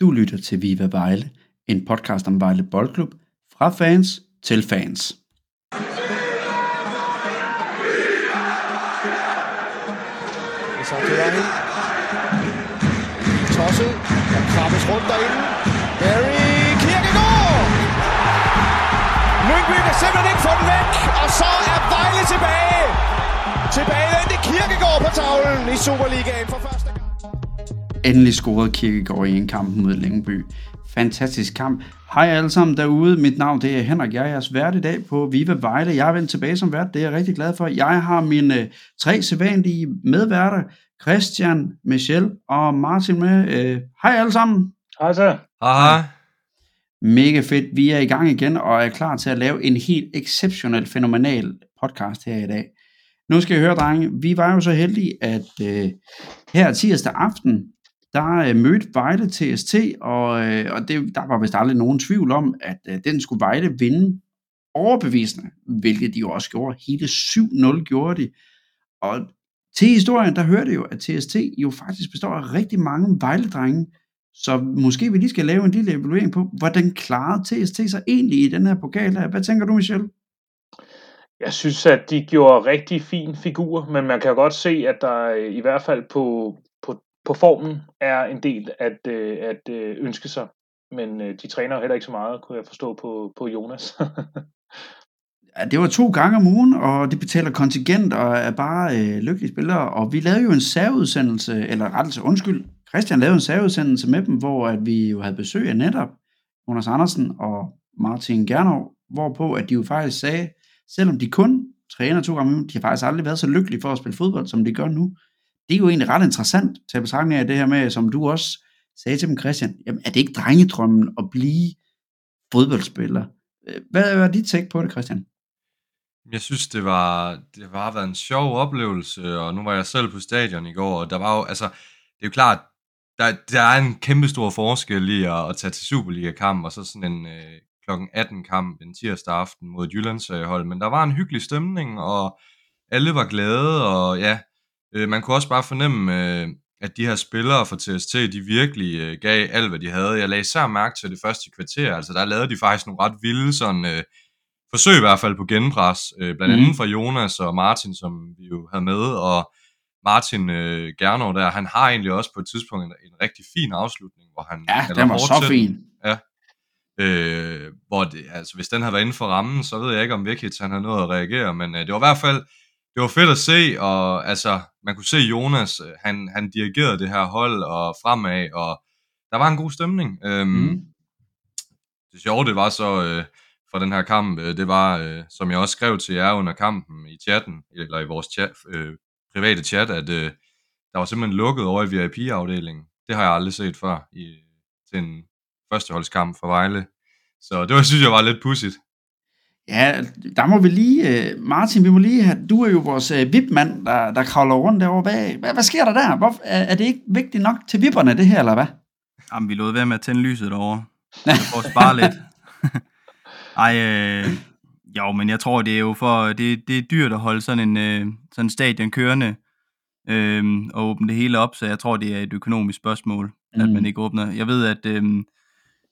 Du lytter til Viva Vejle, en podcast om Vejle Boldklub, fra fans til fans. Så det derhen. Tosset. Der krabbes rundt derinde. Barry Kirkegaard! Lyngby kan simpelthen ikke få den væk. Og så er Vejle tilbage. Tilbage i Kirkegaard på tavlen i Superligaen for første gang. Endelig scorede Kirkegaard i en kamp mod Lyngby. Fantastisk kamp. Hej alle sammen derude. Mit navn det er Henrik. Jeg er jeres vært i dag på Viva Vejle. Jeg er vendt tilbage som vært. Det er jeg rigtig glad for. Jeg har mine tre sædvanlige medværter. Christian, Michel og Martin med. Øh, hej alle sammen. Hej så. Hej. Mega fedt. Vi er i gang igen og er klar til at lave en helt exceptionel, fænomenal podcast her i dag. Nu skal I høre, drenge. Vi var jo så heldige, at øh, her tirsdag aften, der øh, mødte Vejle TST, og, øh, og det, der var vist aldrig nogen tvivl om, at øh, den skulle Vejle vinde overbevisende, hvilket de jo også gjorde. Hele 7-0 gjorde de. Og til historien, der hørte jo, at TST jo faktisk består af rigtig mange Vejle-drenge, så måske vi lige skal lave en lille evaluering på, hvordan klarede TST sig egentlig i den her pokal her. Hvad tænker du, Michel? Jeg synes, at de gjorde rigtig fin figur, men man kan godt se, at der øh, i hvert fald på, på, formen er en del at, øh, at øh, ønske sig. Men øh, de træner jo heller ikke så meget, kunne jeg forstå på, på Jonas. ja, det var to gange om ugen, og det betaler kontingent og er bare øh, lykkelige spillere. Og vi lavede jo en særudsendelse, eller rettelse, undskyld, Christian lavede en særudsendelse med dem, hvor at vi jo havde besøg af netop Jonas Andersen og Martin Gernov, hvorpå at de jo faktisk sagde, selvom de kun træner to gange om ugen, de har faktisk aldrig været så lykkelige for at spille fodbold, som de gør nu. Det er jo egentlig ret interessant til at betragtning af det her med, som du også sagde til dem, Christian, jamen er det ikke drengedrømmen at blive fodboldspiller? Øh, hvad er dit take på det, Christian? Jeg synes, det var, det var været en sjov oplevelse, og nu var jeg selv på stadion i går, og der var jo, altså, det er jo klart, der, der er en kæmpe stor forskel i at, at tage til Superliga-kamp, og så sådan en øh, klokken 18 kamp en tirsdag aften mod et Jyllandshold, men der var en hyggelig stemning, og alle var glade, og ja, øh, man kunne også bare fornemme, øh, at de her spillere fra TST, de virkelig øh, gav alt, hvad de havde. Jeg lagde især mærke til det første kvarter, altså der lavede de faktisk nogle ret vilde sådan, øh, forsøg i hvert fald på genpres, øh, blandt andet mm. fra Jonas og Martin, som vi jo havde med, og Martin øh, Gernov der, han har egentlig også på et tidspunkt en, en rigtig fin afslutning, hvor han... Ja, den var så fin. Ja, øh, hvor det, altså, hvis den havde været inden for rammen, så ved jeg ikke, om Vikic han havde noget at reagere, men øh, det var i hvert fald, det var fedt at se, og altså, man kunne se Jonas, øh, han, han dirigerede det her hold og fremad, og der var en god stemning. Øhm, mm. Det sjove, det var så øh, fra den her kamp, øh, det var, øh, som jeg også skrev til jer under kampen i chatten, eller i vores chat, øh, private chat, at øh, der var simpelthen lukket over i VIP-afdelingen. Det har jeg aldrig set før i, til en førsteholdskamp for Vejle. Så det var, synes jeg var lidt pudsigt. Ja, der må vi lige, uh, Martin, vi må lige have, du er jo vores uh, VIP-mand, der, der kravler rundt derovre. Hvad, hvad, hvad sker der der? Hvor, er, er det ikke vigtigt nok til vipperne, det her, eller hvad? Jamen, vi lod være med at tænde lyset derovre. For at spare lidt. Ej, øh, jo, men jeg tror, det er jo for, det, det er dyrt at holde sådan en øh, sådan stadion kørende øh, og åbne det hele op, så jeg tror, det er et økonomisk spørgsmål, mm. at man ikke åbner. Jeg ved, at øh,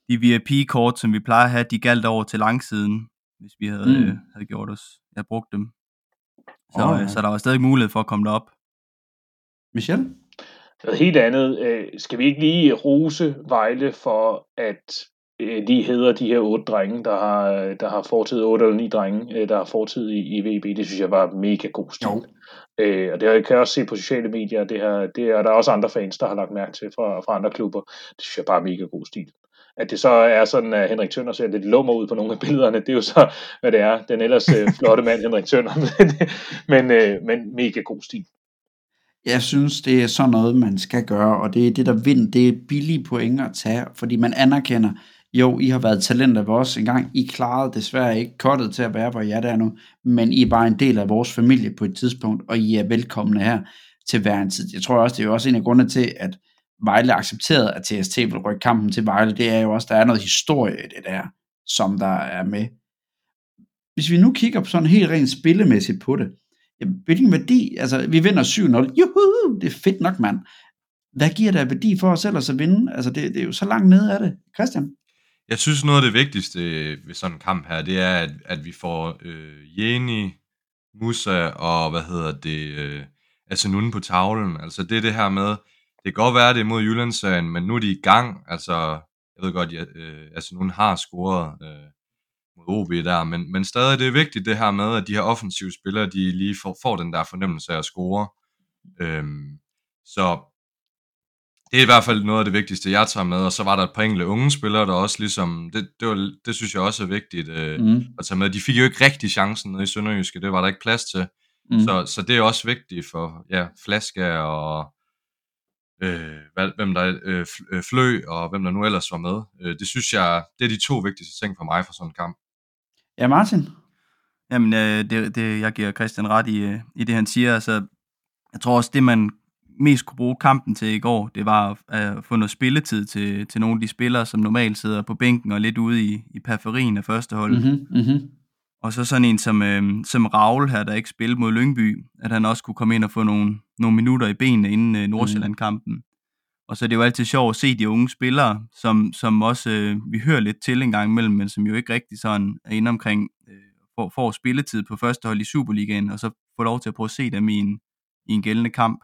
de VIP-kort, som vi plejer at have, de galt over til langsiden, hvis vi havde, mm. øh, havde gjort os. Jeg havde brugt dem. Så, oh, ja. så der var stadig mulighed for at komme derop. Michel? Noget helt andet. Øh, skal vi ikke lige rose Vejle for, at øh, de hedder de her otte drenge, der har, der har fortid, otte eller ni drenge, øh, der har fortid i, i VB. Det synes jeg var mega god stil. Jo. Øh, og det kan jeg også se på sociale medier, det her, det er der er også andre fans, der har lagt mærke til fra, fra andre klubber. Det synes jeg bare er mega god stil. At det så er sådan, at Henrik Tønder ser lidt lummer ud på nogle af billederne, det er jo så, hvad det er. Den ellers øh, flotte mand, Henrik Tønder. men, øh, men mega god stil. Jeg synes, det er sådan noget, man skal gøre, og det er det, der vind. Det er billige point at tage, fordi man anerkender, jo, I har været talenter ved os engang. I klarede desværre ikke kottet til at være, hvor jeg er nu, men I var en del af vores familie på et tidspunkt, og I er velkomne her til hver en tid. Jeg tror også, det er jo også en af grundene til, at Vejle accepterede, at TST vil rykke kampen til Vejle. Det er jo også, der er noget historie i det der, som der er med. Hvis vi nu kigger på sådan helt rent spillemæssigt på det, hvilken værdi, altså vi vinder 7-0, juhu, det er fedt nok mand. hvad giver der værdi for os selv at vinde? Altså, det, det er jo så langt nede af det. Christian? Jeg synes, noget af det vigtigste øh, ved sådan en kamp her, det er, at, at vi får øh, Jeni, Musa og, hvad hedder det, øh, altså nogen på tavlen. Altså, det er det her med, det kan godt være, det er mod Jyllandssagen, men nu er de i gang. Altså, jeg ved godt, at øh, altså, nogen har scoret øh, mod OB der, men, men stadig det er vigtigt det her med, at de her offensive spillere, de lige får, får den der fornemmelse af at score. Øhm, så det er i hvert fald noget af det vigtigste, jeg tager med, og så var der et par enkelte unge spillere, der også ligesom, det, det, var, det synes jeg også er vigtigt øh, mm. at tage med. De fik jo ikke rigtig chancen nede i Sønderjyske, det var der ikke plads til. Mm. Så, så det er også vigtigt for ja, Flaske og øh, hvem der øh, øh, flø, og hvem der nu ellers var med. Øh, det synes jeg, det er de to vigtigste ting for mig for sådan en kamp. Ja, Martin? Jamen, øh, det, det, jeg giver Christian ret i, øh, i det, han siger. Altså, jeg tror også, det man mest kunne bruge kampen til i går, det var at få noget spilletid til, til nogle af de spillere, som normalt sidder på bænken og lidt ude i, i periferien af første hold. Mm-hmm, mm-hmm. Og så sådan en som, øh, som Raul her, der ikke spillede mod Lyngby, at han også kunne komme ind og få nogle, nogle minutter i benene inden øh, Nordsjælland-kampen. Mm. Og så er det jo altid sjovt at se de unge spillere, som, som også øh, vi hører lidt til en gang imellem, men som jo ikke rigtig sådan er inde omkring, øh, får, får spilletid på første hold i Superligaen, og så får lov til at prøve at se dem i en, i en gældende kamp.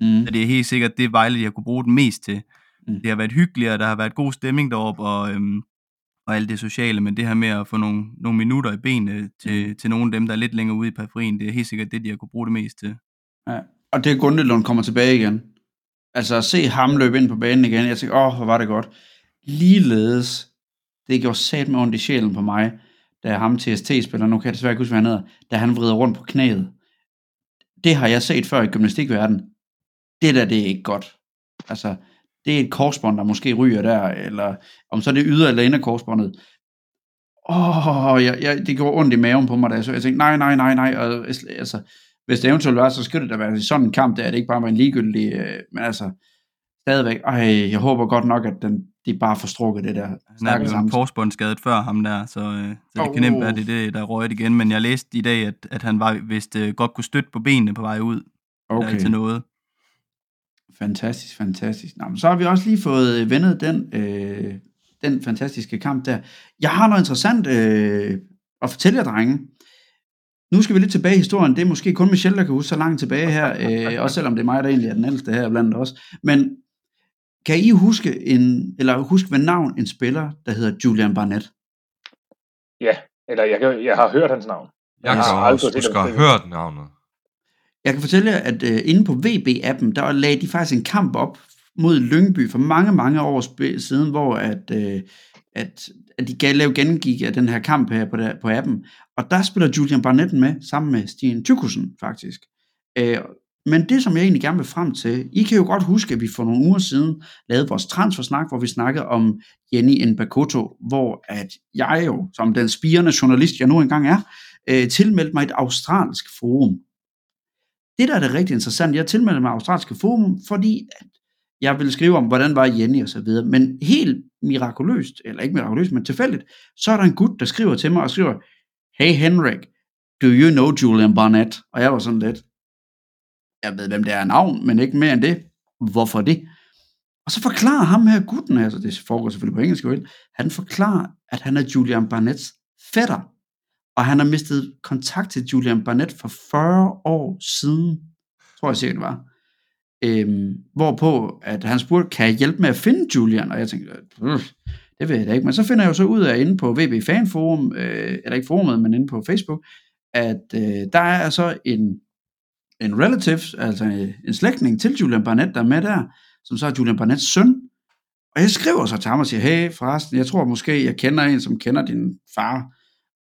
Mm. Så det er helt sikkert det Vejle, jeg kunne bruge den mest til. Mm. Det har været hyggeligt, og der har været god stemning deroppe, og, øhm, og alt det sociale, men det her med at få nogle, nogle minutter i benene til, mm. til nogle af dem, der er lidt længere ude i periferien, det er helt sikkert det, de har kunne bruge det mest til. Ja. Og det er Gundelund kommer tilbage igen. Altså at se ham løbe ind på banen igen, jeg tænker, åh, hvor var det godt. Ligeledes, det gjorde sat med ondt i sjælen på mig, da ham TST-spiller, nu kan jeg desværre ikke huske, hvad han hedder, da han vrider rundt på knæet. Det har jeg set før i gymnastikverdenen det der, det er ikke godt. Altså, det er et korsbånd, der måske ryger der, eller om så er det yder eller inde korsbåndet. Åh, oh, jeg, jeg, det gjorde ondt i maven på mig, da jeg så jeg tænkte, nej, nej, nej, nej, og, altså, hvis det eventuelt var, så skulle det da være sådan en kamp, der er det ikke bare var en ligegyldig, øh, men altså, stadigvæk, ej, jeg håber godt nok, at den, de bare får strukket det der. Han er jo en korsbåndsskadet før ham der, så, øh, så det oh. kan nemt være, det er det, der røget igen, men jeg læste i dag, at, at han var, vist øh, godt kunne støtte på benene på vej ud okay. til noget. Fantastisk, fantastisk. Nå, men så har vi også lige fået øh, vendet den, øh, den fantastiske kamp der. Jeg har noget interessant øh, at fortælle jer, drenge. Nu skal vi lidt tilbage i historien. Det er måske kun Michelle, der kan huske så langt tilbage her, øh, også selvom det er mig, der egentlig er den ældste her blandt os. Men kan I huske en, eller huske ved navn en spiller, der hedder Julian Barnett? Ja, eller jeg, jeg har hørt hans navn. Jeg, jeg har også huske at have hørt navnet. Jeg kan fortælle jer, at øh, inde på VB-appen, der lagde de faktisk en kamp op mod Lyngby for mange, mange år siden, hvor at, øh, at, at de lavede gengik af den her kamp her på, der, på appen. Og der spiller Julian Barnett med, sammen med Stine Tykusen faktisk. Øh, men det, som jeg egentlig gerne vil frem til, I kan jo godt huske, at vi for nogle uger siden lavede vores transfersnak, hvor vi snakkede om Jenny Nbakoto, hvor at jeg jo, som den spirende journalist, jeg nu engang er, øh, tilmeldte mig et australsk forum. Det, der er det rigtig interessant, jeg tilmelder mig Australske Forum, fordi jeg ville skrive om, hvordan var Jenny og så videre, men helt mirakuløst, eller ikke mirakuløst, men tilfældigt, så er der en gut, der skriver til mig og skriver, Hey Henrik, do you know Julian Barnett? Og jeg var sådan lidt, jeg ved, hvem det er navn, men ikke mere end det. Hvorfor det? Og så forklarer ham her gutten, altså det foregår selvfølgelig på engelsk, han forklarer, at han er Julian Barnetts fætter og han har mistet kontakt til Julian Barnett for 40 år siden, tror jeg sikkert det var. Øhm, hvorpå, at han spurgte, kan jeg hjælpe med at finde Julian? Og jeg tænkte, øh, det ved jeg da ikke. Men så finder jeg jo så ud af inde på VB Fan Forum, øh, eller ikke forumet, men inde på Facebook, at øh, der er så en, en relative, altså en slægtning til Julian Barnett, der er med der, som så er Julian Barnetts søn. Og jeg skriver så til ham og siger, hey forresten, jeg tror måske, jeg kender en, som kender din far.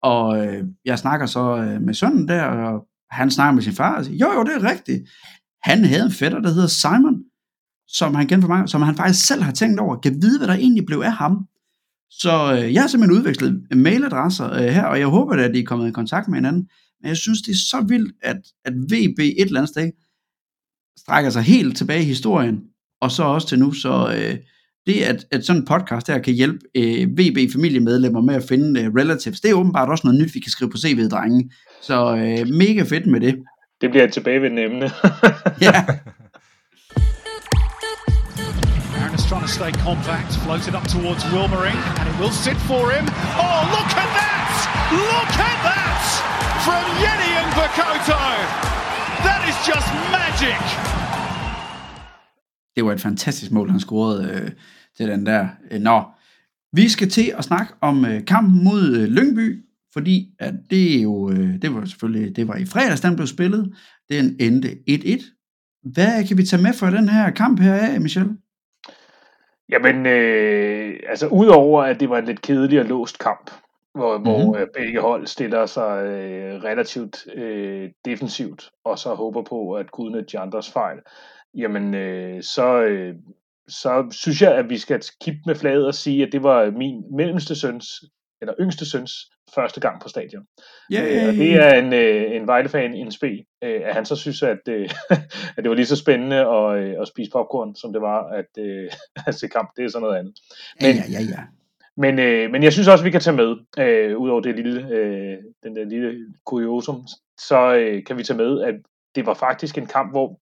Og øh, jeg snakker så øh, med sønnen der, og han snakker med sin far og siger, jo jo, det er rigtigt. Han havde en fætter, der hedder Simon, som han kendte for mange, som han faktisk selv har tænkt over, kan vide, hvad der egentlig blev af ham. Så øh, jeg har simpelthen udvekslet mailadresser øh, her, og jeg håber, at de er kommet i kontakt med hinanden. Men jeg synes, det er så vildt, at, at VB et eller andet sted strækker sig helt tilbage i historien, og så også til nu. Så øh, det, at, at sådan en podcast her kan hjælpe øh, VB-familiemedlemmer med at finde øh, relatives, det er åbenbart også noget nyt, vi kan skrive på CV, drenge. Så øh, mega fedt med det. Det bliver et tilbagevendende emne. ja. Giants trying to stay compact, float it up towards Wilmering, and it will sit for him. Oh, look at that! Look at that! From Yeni and Bakoto! That is just magic! Det var et fantastisk mål, han scorede øh, til den der. Øh, Nå, vi skal til at snakke om øh, kampen mod øh, Lyngby, fordi at det er jo, øh, det var selvfølgelig, det var i fredags, den blev spillet. Den endte 1-1. Hvad kan vi tage med for den her kamp her af, Michel? Jamen, øh, altså udover at det var en lidt kedelig og låst kamp, hvor, mm-hmm. hvor øh, begge hold stiller sig øh, relativt øh, defensivt, og så håber på at kunne de andres fejl, jamen øh, så, øh, så synes jeg, at vi skal kippe med flaget og sige, at det var min mellemste søns, eller yngste søns, første gang på stadion. Yeah. Og det er en, øh, en Vejle-fan, en spe, øh, at han så synes, at, øh, at det var lige så spændende at, øh, at spise popcorn, som det var at, øh, at se kamp. Det er sådan noget andet. Men, ja, ja, ja. Men, øh, men jeg synes også, vi kan tage med, øh, udover det lille, øh, den der lille kuriosum, så øh, kan vi tage med, at det var faktisk en kamp, hvor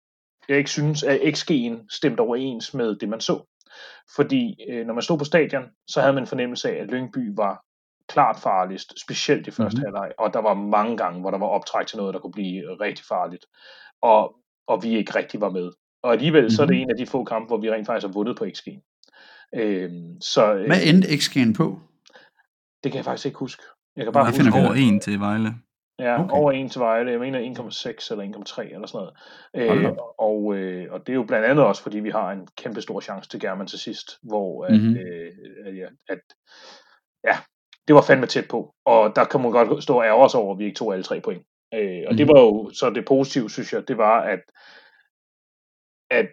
jeg ikke synes, at XG'en stemte overens med det, man så. Fordi øh, når man stod på stadion, så havde man en fornemmelse af, at Lyngby var klart farligst, specielt i første mm-hmm. halvleg, og der var mange gange, hvor der var optræk til noget, der kunne blive rigtig farligt, og, og vi ikke rigtig var med. Og alligevel mm-hmm. så er det en af de få kampe, hvor vi rent faktisk har vundet på XG. Øh, så, øh, Hvad endte XG'en på? Det kan jeg faktisk ikke huske. Jeg kan bare Jeg huske finder over en til Vejle. Ja, Okay. over 1 til Vejle. Jeg mener 1,6 eller 1,3 eller sådan noget. Øh, og, øh, og det er jo blandt andet også, fordi vi har en kæmpe stor chance til German til sidst, hvor at, Mhm. mm-hmm. øh, at, ja, at ja, det var fandme tæt på. Og der kan man godt stå og sig over, at vi ikke tog alle tre point. Øh, og det Mhm. var jo så det positive, synes jeg, det var, at, at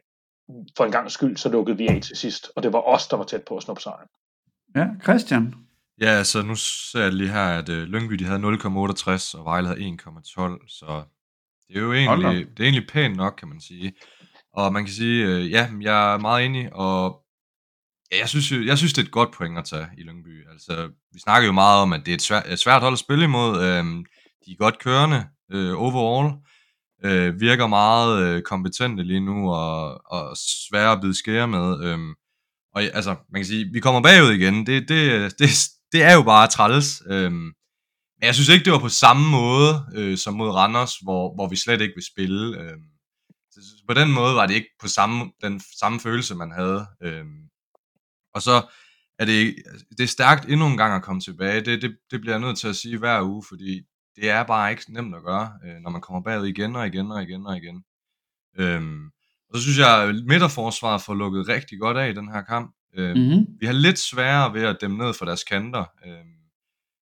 for en gang skyld, så lukkede vi af til sidst. Og det var os, der var tæt på at snuppe sejren. Ja, Christian. Ja, altså nu ser jeg lige her, at øh, Lyngby de havde 0,68, og Vejle havde 1,12, så det er jo egentlig, det er egentlig pænt nok, kan man sige. Og man kan sige, øh, ja, jeg er meget enig, og ja, jeg, synes, jeg synes, det er et godt point at tage i Lyngby. Altså, vi snakker jo meget om, at det er et svært, et svært hold at spille imod. Øhm, de er godt kørende øh, overall, øh, virker meget øh, kompetente lige nu, og, og svære at bide skære med. Øhm, og altså, man kan sige, vi kommer bagud igen. Det, det, det, det er jo bare træls. Øhm, men jeg synes ikke, det var på samme måde øh, som mod Randers, hvor, hvor vi slet ikke vil spille. Øhm, så på den måde var det ikke på samme, den samme følelse, man havde. Øhm, og så er det, det er stærkt endnu en gang at komme tilbage. Det, det, det bliver jeg nødt til at sige hver uge, fordi det er bare ikke nemt at gøre, øh, når man kommer bagud igen og igen og igen og igen. Øhm, og så synes jeg, at midterforsvaret får lukket rigtig godt af i den her kamp. Øhm, Mm-hmm. vi har lidt sværere ved at dem ned for deres kanter. Øhm,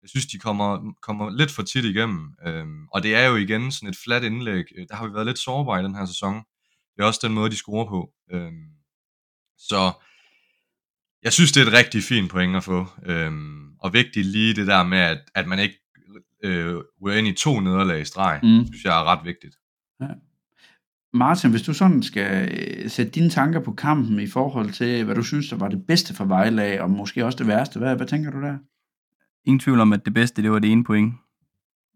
jeg synes, de kommer, kommer lidt for tit igennem. Øhm, og det er jo igen sådan et fladt indlæg. Øh, Der har vi været lidt sårbare i den her sæson. Det er også den måde, de scorer på. Øhm, så jeg synes, det er et rigtig fint point at få. Øhm, og vigtigt lige det der med, at, at man ikke øh, ryger ind i to nederlag i streg. Mm. Synes jeg er ret vigtigt. Martin, hvis du sådan skal øh, sætte dine tanker på kampen i forhold til, hvad du synes, der var det bedste for Vejle af, og måske også det værste, hvad, hvad tænker du der? Ingen tvivl om, at det bedste, det var det ene point.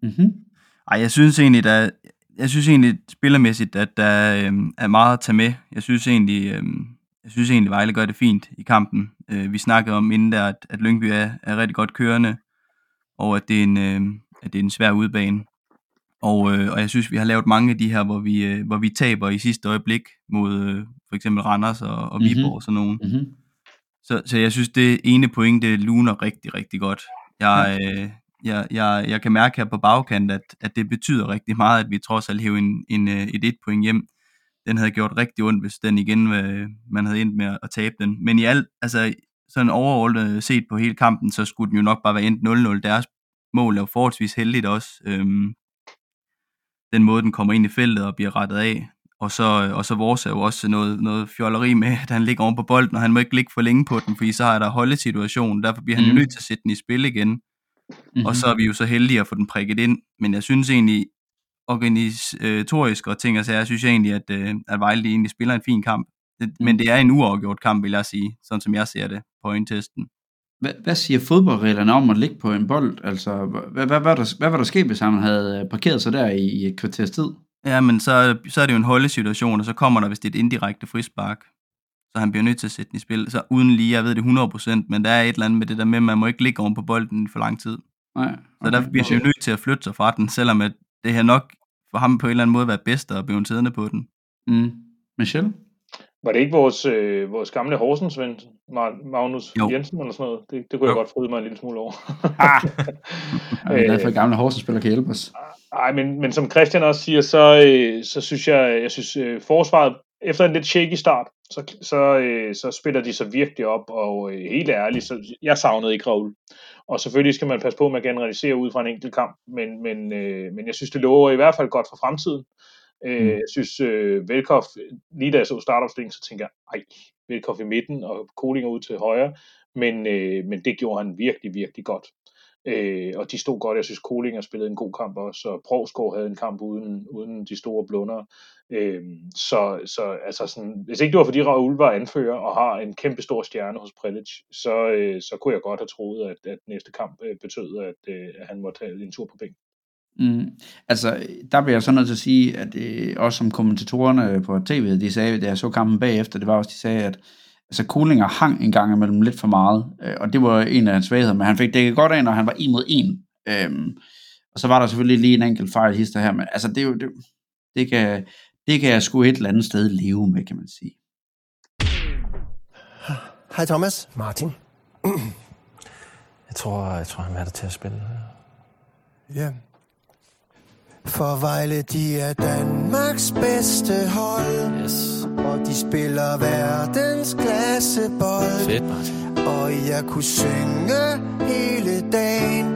Mm-hmm. Ej, jeg synes egentlig, der, jeg synes egentlig spillermæssigt, at der øhm, er meget at tage med. Jeg synes egentlig, øhm, jeg synes egentlig, Vejle gør det fint i kampen. Øh, vi snakkede om inden der, at, at Lyngby er, er rigtig godt kørende, og at det er en, øhm, at det er en svær udbane. Og, øh, og jeg synes, vi har lavet mange af de her, hvor vi, øh, hvor vi taber i sidste øjeblik mod øh, for eksempel Randers og, og Mhm. Viborg og sådan nogen. Mm-hmm. Så, så jeg synes, det ene point, det luner rigtig, rigtig godt. Jeg, øh, jeg, jeg, jeg kan mærke her på bagkant, at, at det betyder rigtig meget, at vi trods alt hæver en, en, øh, et et point hjem. Den havde gjort rigtig ondt, hvis den igen, øh, man havde endt med at tabe den. Men i alt, altså sådan overordnet set på hele kampen, så skulle den jo nok bare være endt 0-0. Deres mål er jo forholdsvis heldigt også. Øhm, den måde, den kommer ind i feltet og bliver rettet af. Og så, og så vores er jo også noget, noget fjolleri med, at han ligger oven på bolden, og han må ikke ligge for længe på den, fordi så er der holdesituation. Derfor bliver han Mhm. jo nødt til at sætte den i spil igen. Mm-hmm. Og så er vi jo så heldige at få den prikket ind. Men jeg synes egentlig, organisatorisk og ting og sager, synes jeg egentlig, at, øh, at Vejle egentlig spiller en fin kamp. Mm. Men det er en uafgjort kamp, vil jeg sige, sådan som jeg ser det på testen. Hvad, hvad siger fodboldreglerne om at ligge på en bold? Altså, hvad, hvad, hvad, der, hvad var der sket, hvis han havde øh, parkeret sig der i, i et kvarters tid? Ja, men så, så er det jo en holdesituation, og så kommer der vist et indirekte frispark. så han bliver nødt til at sætte den i spil. Så uden lige, jeg ved det 100%, men der er et eller andet med det der med, at man må ikke ligge oven på bolden for lang tid. Nej. Så der bliver han jo nødt til at flytte sig fra den, selvom at det her nok for ham på en eller anden måde være bedst at blive siddende på den. Mm. Michelle? Var det ikke vores, øh, vores gamle Horsens ven, Magnus Jo. Jensen eller sådan noget? Det, det kunne jeg Jo. godt fryde mig en lille smule over. Ah! Jeg er glad for, at gamle Horsens-spiller kan hjælpe os. Nej, men, men som Christian også siger, så, øh, så synes jeg, jeg synes øh, forsvaret, efter en lidt shaky start, så, så, øh, så spiller de sig virkelig op, og øh, helt ærligt, så jeg savnede ikke Raul. Og selvfølgelig skal man passe på med at generalisere ud fra en enkelt kamp, men, men, øh, men jeg synes, det lover i hvert fald godt for fremtiden. Mm. Øh, Mm. Jeg synes, øh, Velkoff, lige da jeg så startopstillingen, så tænker jeg, ej, Velkoff i midten og Kolinger ud til højre, men, øh, men det gjorde han virkelig, virkelig godt. Øh, og de stod godt. Jeg synes, Kolinger spillede en god kamp også, og Provsgaard havde en kamp uden, uden de store blunder. Øh, så, så altså sådan, hvis ikke det var fordi Raoul var anfører og har en kæmpe stor stjerne hos Prelic, så, øh, så kunne jeg godt have troet, at, at næste kamp øh, betød, at, øh, at han måtte tage en tur på bænken. Mm. Altså, der bliver jeg så nødt til at sige, at øh, også som kommentatorerne på tv, de sagde, da jeg så kampen bagefter, det var også, de sagde, at altså, Kulinger hang en gang imellem lidt for meget, øh, og det var en af hans svagheder, men han fik dækket godt af, når han var en mod en. Øhm, og så var der selvfølgelig lige en enkelt fejl hister her, men altså, det, er jo, det, det, kan, det kan jeg sgu et eller andet sted leve med, kan man sige. Hej Thomas. Martin. Jeg tror, jeg tror, han er der til at spille. Ja. For Vejle, de er Danmarks bedste hold. Yes. Og de spiller verdens klassebold. Fedt, Martin. Og jeg kunne synge hele dagen,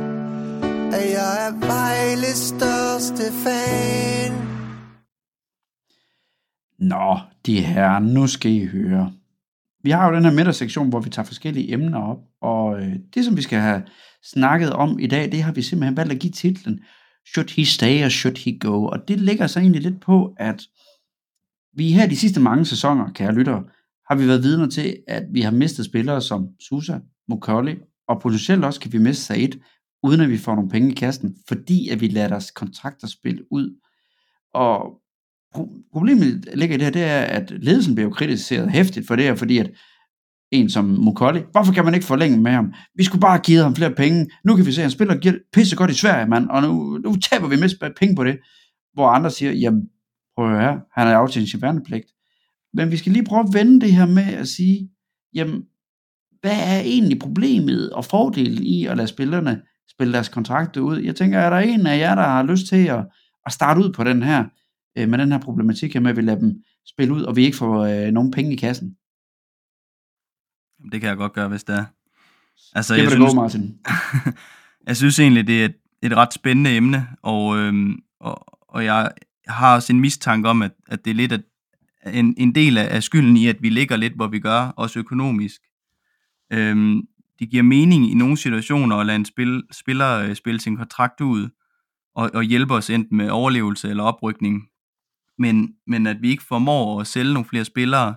at jeg er Vejles største fan. Nå, de her, nu skal I høre. Vi har jo den her midtersektion, hvor vi tager forskellige emner op, og øh, det, som vi skal have snakket om i dag, det har vi simpelthen valgt at give titlen Should he stay or should he go? Og det ligger så egentlig lidt på, at vi her de sidste mange sæsoner, kære lyttere, har vi været vidner til, at vi har mistet spillere som Susa, Mokolli, og potentielt også kan vi miste Said, uden at vi får nogle penge i kassen, fordi at vi lader deres kontrakter spille ud. Og problemet ligger i det her, det er, at ledelsen bliver jo kritiseret hæftigt for det her, fordi at en som Mukolli. hvorfor kan man ikke forlænge med ham? Vi skulle bare have givet ham flere penge. Nu kan vi se, at han spiller pisse godt i Sverige, mand, og nu, nu taber vi mest penge på det. Hvor andre siger, jamen, prøv at høre her, han har aftjent sin værnepligt. Men vi skal lige prøve at vende det her med at sige, jamen, hvad er egentlig problemet og fordelen i at lade spillerne spille deres kontrakter ud? Jeg tænker, er der en af jer, der har lyst til at, at starte ud på den her, øh, med den her problematik her med, at vi lader dem spille ud, og vi ikke får øh, nogen penge i kassen? Det kan jeg godt gøre, hvis det er. Altså, Det jeg synes, gå, Martin. jeg synes egentlig, det er et, et ret spændende emne, og, øhm, og, og jeg har også en mistanke om, at, at det er lidt at, en, en del af, af skylden i, at vi ligger lidt, hvor vi gør, også økonomisk. Øhm, det giver mening i nogle situationer at lade en spil, spiller øh, spille sin kontrakt ud, og, og hjælpe os enten med overlevelse eller oprykning. Men, men at vi ikke formår at sælge nogle flere spillere,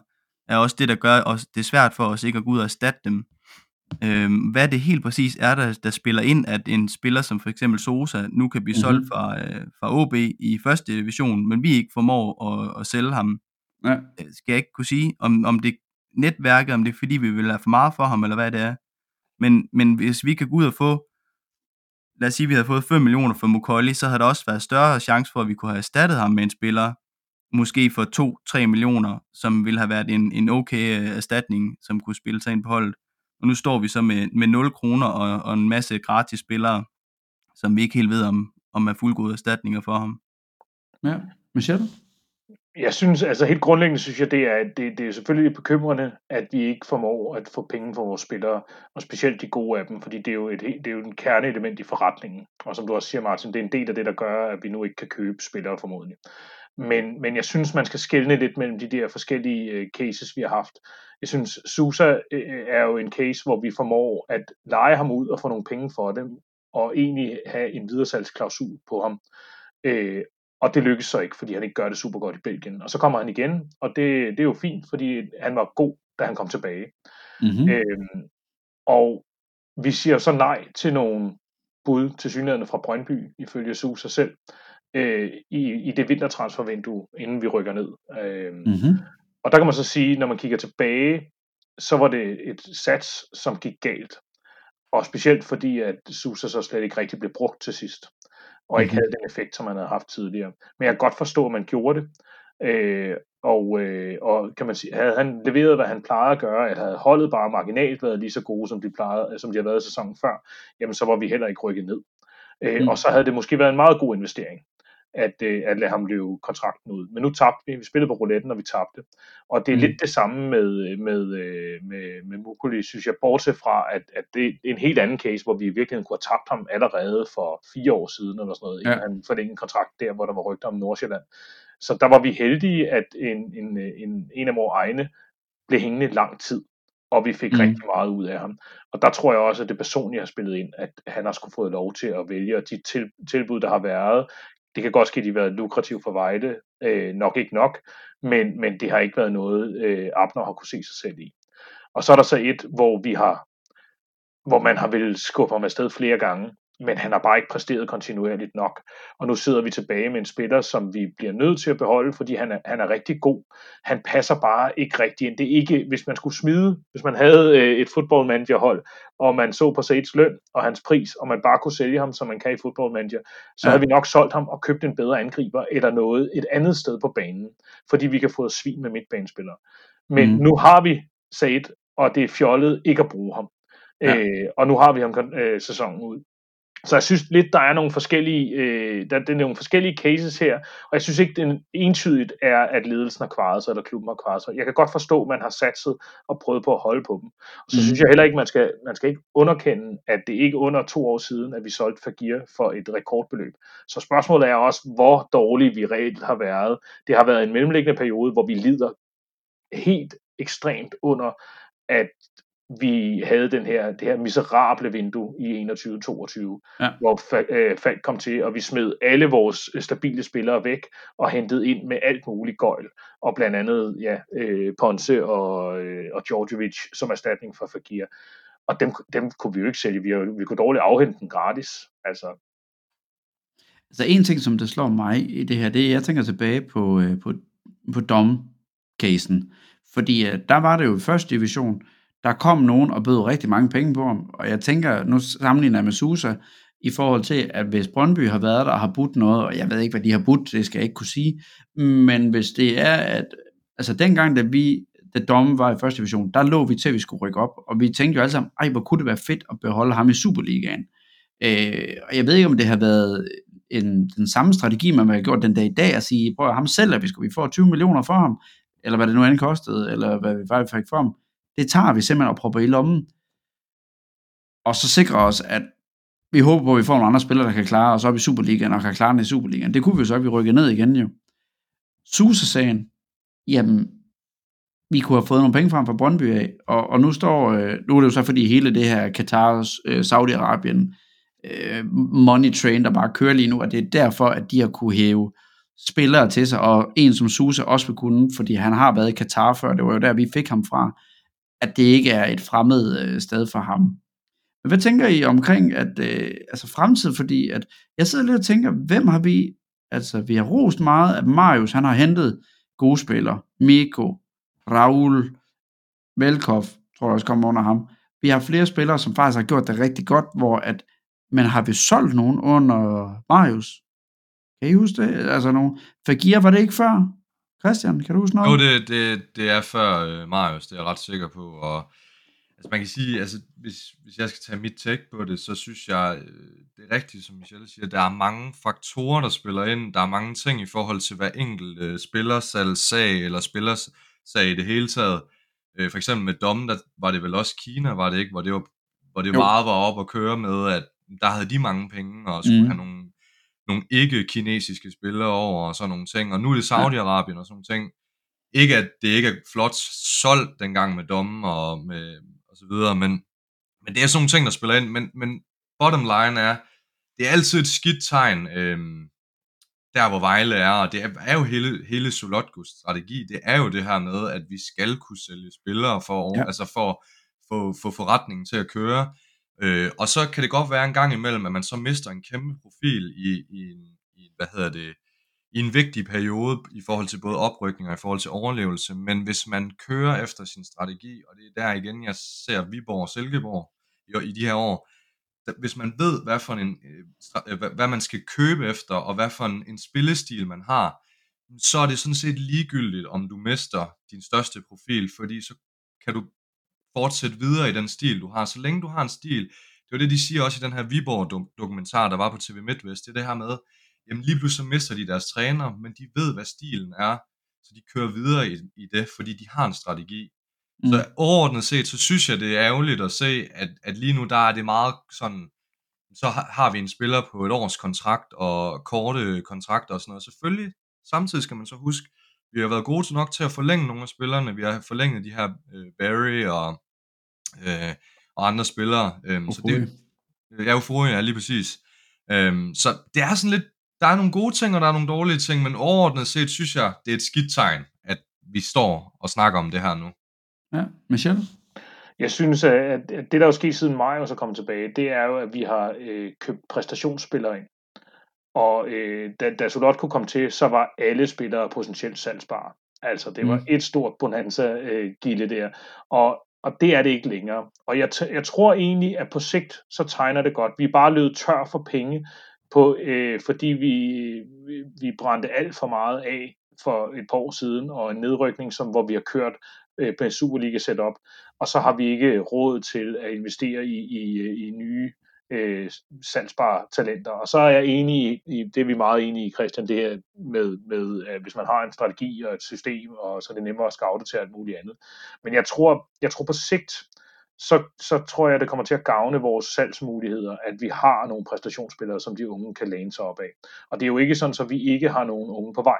er også det, der gør os, det er svært for os ikke at gå ud og erstatte dem. Øhm, hvad det helt præcis er, der, der spiller ind, at en spiller som for eksempel Sosa nu kan blive Mhm. solgt fra, øh, fra OB i første division, men vi ikke formår at, at sælge ham, Ja. øh, skal jeg ikke kunne sige, om, om det er netværket, om det er fordi, vi vil have for meget for ham, eller hvad det er. Men, men hvis vi kan gå ud og få, lad os sige, at vi havde fået 5 millioner for Mokolli, så havde der også været større chance for, at vi kunne have erstattet ham med en spiller, måske for 2-3 millioner, som ville have været en, en okay øh, erstatning, som kunne spille sig ind på holdet. Og nu står vi så med, med 0 kroner og, og en masse gratis spillere, som vi ikke helt ved, om, om er fuldgode erstatninger for ham. ja. Michelle? Jeg synes, altså helt grundlæggende synes jeg, det er, det, det er selvfølgelig bekymrende, at vi ikke formår at få penge for vores spillere, og specielt de gode af dem, fordi det er jo et, helt- det er jo en kerneelement i forretningen. Og som du også siger, Martin, det er en del af det, der gør, at vi nu ikke kan købe spillere formodentlig. Men, men jeg synes, man skal skelne lidt mellem de der forskellige øh, cases, vi har haft. Jeg synes, Susa øh, er jo en case, hvor vi formår at lege ham ud og få nogle penge for dem, og egentlig have en videresalgsklausul på ham. Øh, og det lykkes så ikke, fordi han ikke gør det super godt i Belgien. Og så kommer han igen, og det, det er jo fint, fordi han var god, da han kom tilbage. Mm-hmm. Øhm, og vi siger så nej til nogle bud til synligheden fra Brøndby, ifølge Susa selv, øh, i, i det vintertransfervindue, inden vi rykker ned. Øhm, Mm-hmm. og der kan man så sige, når man kigger tilbage, så var det et sats, som gik galt. Og specielt fordi, at Susa så slet ikke rigtig blev brugt til sidst, og ikke Mhm. havde den effekt, som man havde haft tidligere. Men jeg kan godt forstå, at man gjorde det. Øh, og, øh, og kan man sige, havde han leveret, hvad han plejede at gøre, at havde holdet bare marginalt været lige så gode, som de, plejede, som de havde været i sæsonen før, jamen så var vi heller ikke rykket ned. Øh, Mm. Og så havde det måske været en meget god investering, at, øh, at lade ham løbe kontrakten ud. Men nu tabte vi, vi spillede på rouletten, og vi tabte. Og det er Mm. lidt det samme med, med, øh, med, med Mukuli, synes jeg, bortset fra, at, at det er en helt anden case, hvor vi i virkeligheden kunne have tabt ham allerede for fire år siden, eller sådan noget, Ja. inden han forlængede en kontrakt der, hvor der var rygter om Nordsjælland. Så der var vi heldige, at en, en, en, en af vores egne blev hængende lang tid, og vi fik Mm. mm. rigtig meget ud af ham. Og der tror jeg også, at det personlige har spillet ind, at han har skulle fået lov til at vælge, og de til, tilbud, der har været, det kan godt ske, at de har været lukrative for Vejle, øh, nok ikke nok, men, men det har ikke været noget, øh, Abner har kunne se sig selv i. Og så er der så et, hvor vi har, hvor man har vil skubbe ham afsted flere gange, men han har bare ikke præsteret kontinuerligt nok. Og nu sidder vi tilbage med en spiller, som vi bliver nødt til at beholde, fordi han er, han er rigtig god. Han passer bare ikke rigtig ind. Det er ikke, hvis man skulle smide, hvis man havde øh, et footballmanagerhold, og man så på Sages løn og hans pris, og man bare kunne sælge ham, som man kan i footballmanager, så Ja. havde vi nok solgt ham og købt en bedre angriber, eller noget et andet sted på banen, fordi vi kan få et svin med midtbanespillere. Men Mm. nu har vi Said, og det er fjollet ikke at bruge ham. Ja. Øh, og nu har vi ham øh, sæsonen ud. Så jeg synes lidt, der er nogle forskellige, øh, der, der er nogle forskellige cases her, og jeg synes ikke, det entydigt er, at ledelsen har kvaret sig, eller klubben har kvaret sig. Jeg kan godt forstå, at man har satset og prøvet på at holde på dem. Og så mm. synes jeg heller ikke, man skal, man skal ikke underkende, at det ikke under to år siden, at vi solgte Fagir for et rekordbeløb. Så spørgsmålet er også, hvor dårlige vi reelt har været. Det har været en mellemliggende periode, hvor vi lider helt ekstremt under, at vi havde den her, det her miserable vindue i 21-22, Ja. hvor øh, Falk kom til, og vi smed alle vores øh, stabile spillere væk og hentede ind med alt muligt gøjl, og blandt andet ja, øh, Ponce og, øh, og Djordjevic som erstatning for Fagir. Og dem, dem kunne vi jo ikke sælge. Vi, vi kunne dårligt afhente den gratis. Altså, Altså en ting, som det slår mig i det her, det er, at jeg tænker tilbage på, på, på Dom-casen. Fordi der var det jo i første division, der kom nogen og bød rigtig mange penge på ham. Og jeg tænker, nu sammenligner jeg med Susa, i forhold til, at hvis Brøndby har været der og har budt noget, og jeg ved ikke, hvad de har budt, det skal jeg ikke kunne sige, men hvis det er, at altså dengang, da vi, da Domme var i første division, der lå vi til, at vi skulle rykke op, og vi tænkte jo alle sammen, ej, hvor kunne det være fedt at beholde ham i Superligaen. Øh, og jeg ved ikke, om det har været en, den samme strategi, man har gjort den dag i dag, at sige, prøv at ham selv, at vi, skal, vi får 20 millioner for ham, eller hvad det nu end kostede, eller hvad vi faktisk fik for ham. Det tager vi simpelthen og propper i lommen, og så sikrer os, at vi håber på, at vi får nogle andre spillere, der kan klare os op i Superligaen, og kan klare den i Superligaen. Det kunne vi jo så, at vi rykker ned igen jo. Susa-sagen, jamen, vi kunne have fået nogle penge frem fra Brøndby af, og, og nu står, øh, nu er det jo så fordi hele det her Katar, øh, Saudi-Arabien, øh, money train, der bare kører lige nu, og det er derfor, at de har kunne hæve spillere til sig, og en som Susa også vil kunne, fordi han har været i Katar før, det var jo der, vi fik ham fra, at det ikke er et fremmed øh, sted for ham. Men hvad tænker I omkring at, øh, altså fremtid, fordi at jeg sidder lidt og tænker, hvem har vi, altså vi har rost meget, at Marius, han har hentet gode spillere, Miko, Raul, Velkov, tror jeg også kommer under ham. Vi har flere spillere, som faktisk har gjort det rigtig godt, hvor at, men har vi solgt nogen under Marius? Kan I huske det? Altså nogen, Fagir var det ikke før? Christian, kan du huske noget? Jo, det, det, det er før øh, Marius, det er jeg ret sikker på. Og, altså man kan sige, altså, hvis, hvis jeg skal tage mit take på det, så synes jeg, øh, det er rigtigt, som Michelle siger, der er mange faktorer, der spiller ind. Der er mange ting i forhold til hver enkelt øh, spillersalg, sag eller spillers sag i det hele taget. Øh, for eksempel med Dom, der var det vel også Kina, var det ikke, hvor det, var, hvor det Jo. meget var op at køre med, at der havde de mange penge, og skulle mm. have nogle, nogle ikke-kinesiske spillere over, og sådan nogle ting. Og nu er det Saudi-Arabien og sådan nogle ting. Ikke at det ikke er flot solgt dengang med Dom og, med, og så videre, men, men det er sådan nogle ting, der spiller ind. Men, men bottom line er, det er altid et skidt tegn, øhm, der hvor Vejle er, og det er, er jo hele, hele Solotgos strategi, det er jo det her med, at vi skal kunne sælge spillere for, Ja. altså for få, få forretningen til at køre. Øh, og så kan det godt være en gang imellem, at man så mister en kæmpe profil i, i, en- i hvad hedder det, i en vigtig periode i forhold til både oprykning og i forhold til overlevelse, men hvis man kører efter sin strategi, og det er der igen, jeg ser Viborg og Silkeborg i, i de her år, hvis man ved, hvad, for en, øh, øh, hvad, hvad man skal købe efter, og hvad for en, en spillestil man har, så er det sådan set ligegyldigt, om du mister din største profil, fordi så kan du fortsætte videre i den stil, du har. Så længe du har en stil, det var det, de siger også i den her Viborg-dokumentar, der var på TV MidtVest, det er det her med, jamen lige pludselig så mister de deres træner, men de ved, hvad stilen er, så de kører videre i, i det, fordi de har en strategi. Mm. Så overordnet set, så synes jeg, det er ærgerligt at se, at, at lige nu, der er det meget sådan, så har, vi en spiller på et års kontrakt, og korte kontrakter og sådan noget. Selvfølgelig, samtidig skal man så huske, vi har været gode til nok til at forlænge nogle af spillerne. Vi har forlænget de her øh, Barry og, øh, og andre spillere. Øhm, så det, ja, Euphoria, ja, lige præcis. Øhm, så det er sådan lidt, der er nogle gode ting, og der er nogle dårlige ting, men overordnet set synes jeg, det er et skidt tegn, at vi står og snakker om det her nu. Ja, Michelle? Jeg synes, at det, der er jo sket siden maj, og så kommet tilbage, det er jo, at vi har øh, købt præstationsspillere ind. Og øh, da, da Solot kunne komme til, så var alle spillere potentielt salgsbare. Altså, det var Mm. et stort bonanza-gilde der. Og, og det er det ikke længere. Og jeg, t- jeg tror egentlig, at på sigt, så tegner det godt. Vi er bare løbet tør for penge, på, øh, fordi vi, vi, vi brændte alt for meget af for et par år siden, og en nedrykning, som, hvor vi har kørt øh, på en Superliga setup, og så har vi ikke råd til at investere i, i, i nye øh, salgsbare talenter. Og så er jeg enig i, i det er vi meget enige i, Christian, det her med, med at hvis man har en strategi og et system, og så er det nemmere at scoute til alt muligt andet. Men jeg tror, jeg tror på sigt, så, så tror jeg, det kommer til at gavne vores salgsmuligheder, at vi har nogle præstationsspillere, som de unge kan læne sig op af. Og det er jo ikke sådan, så vi ikke har nogen unge på vej.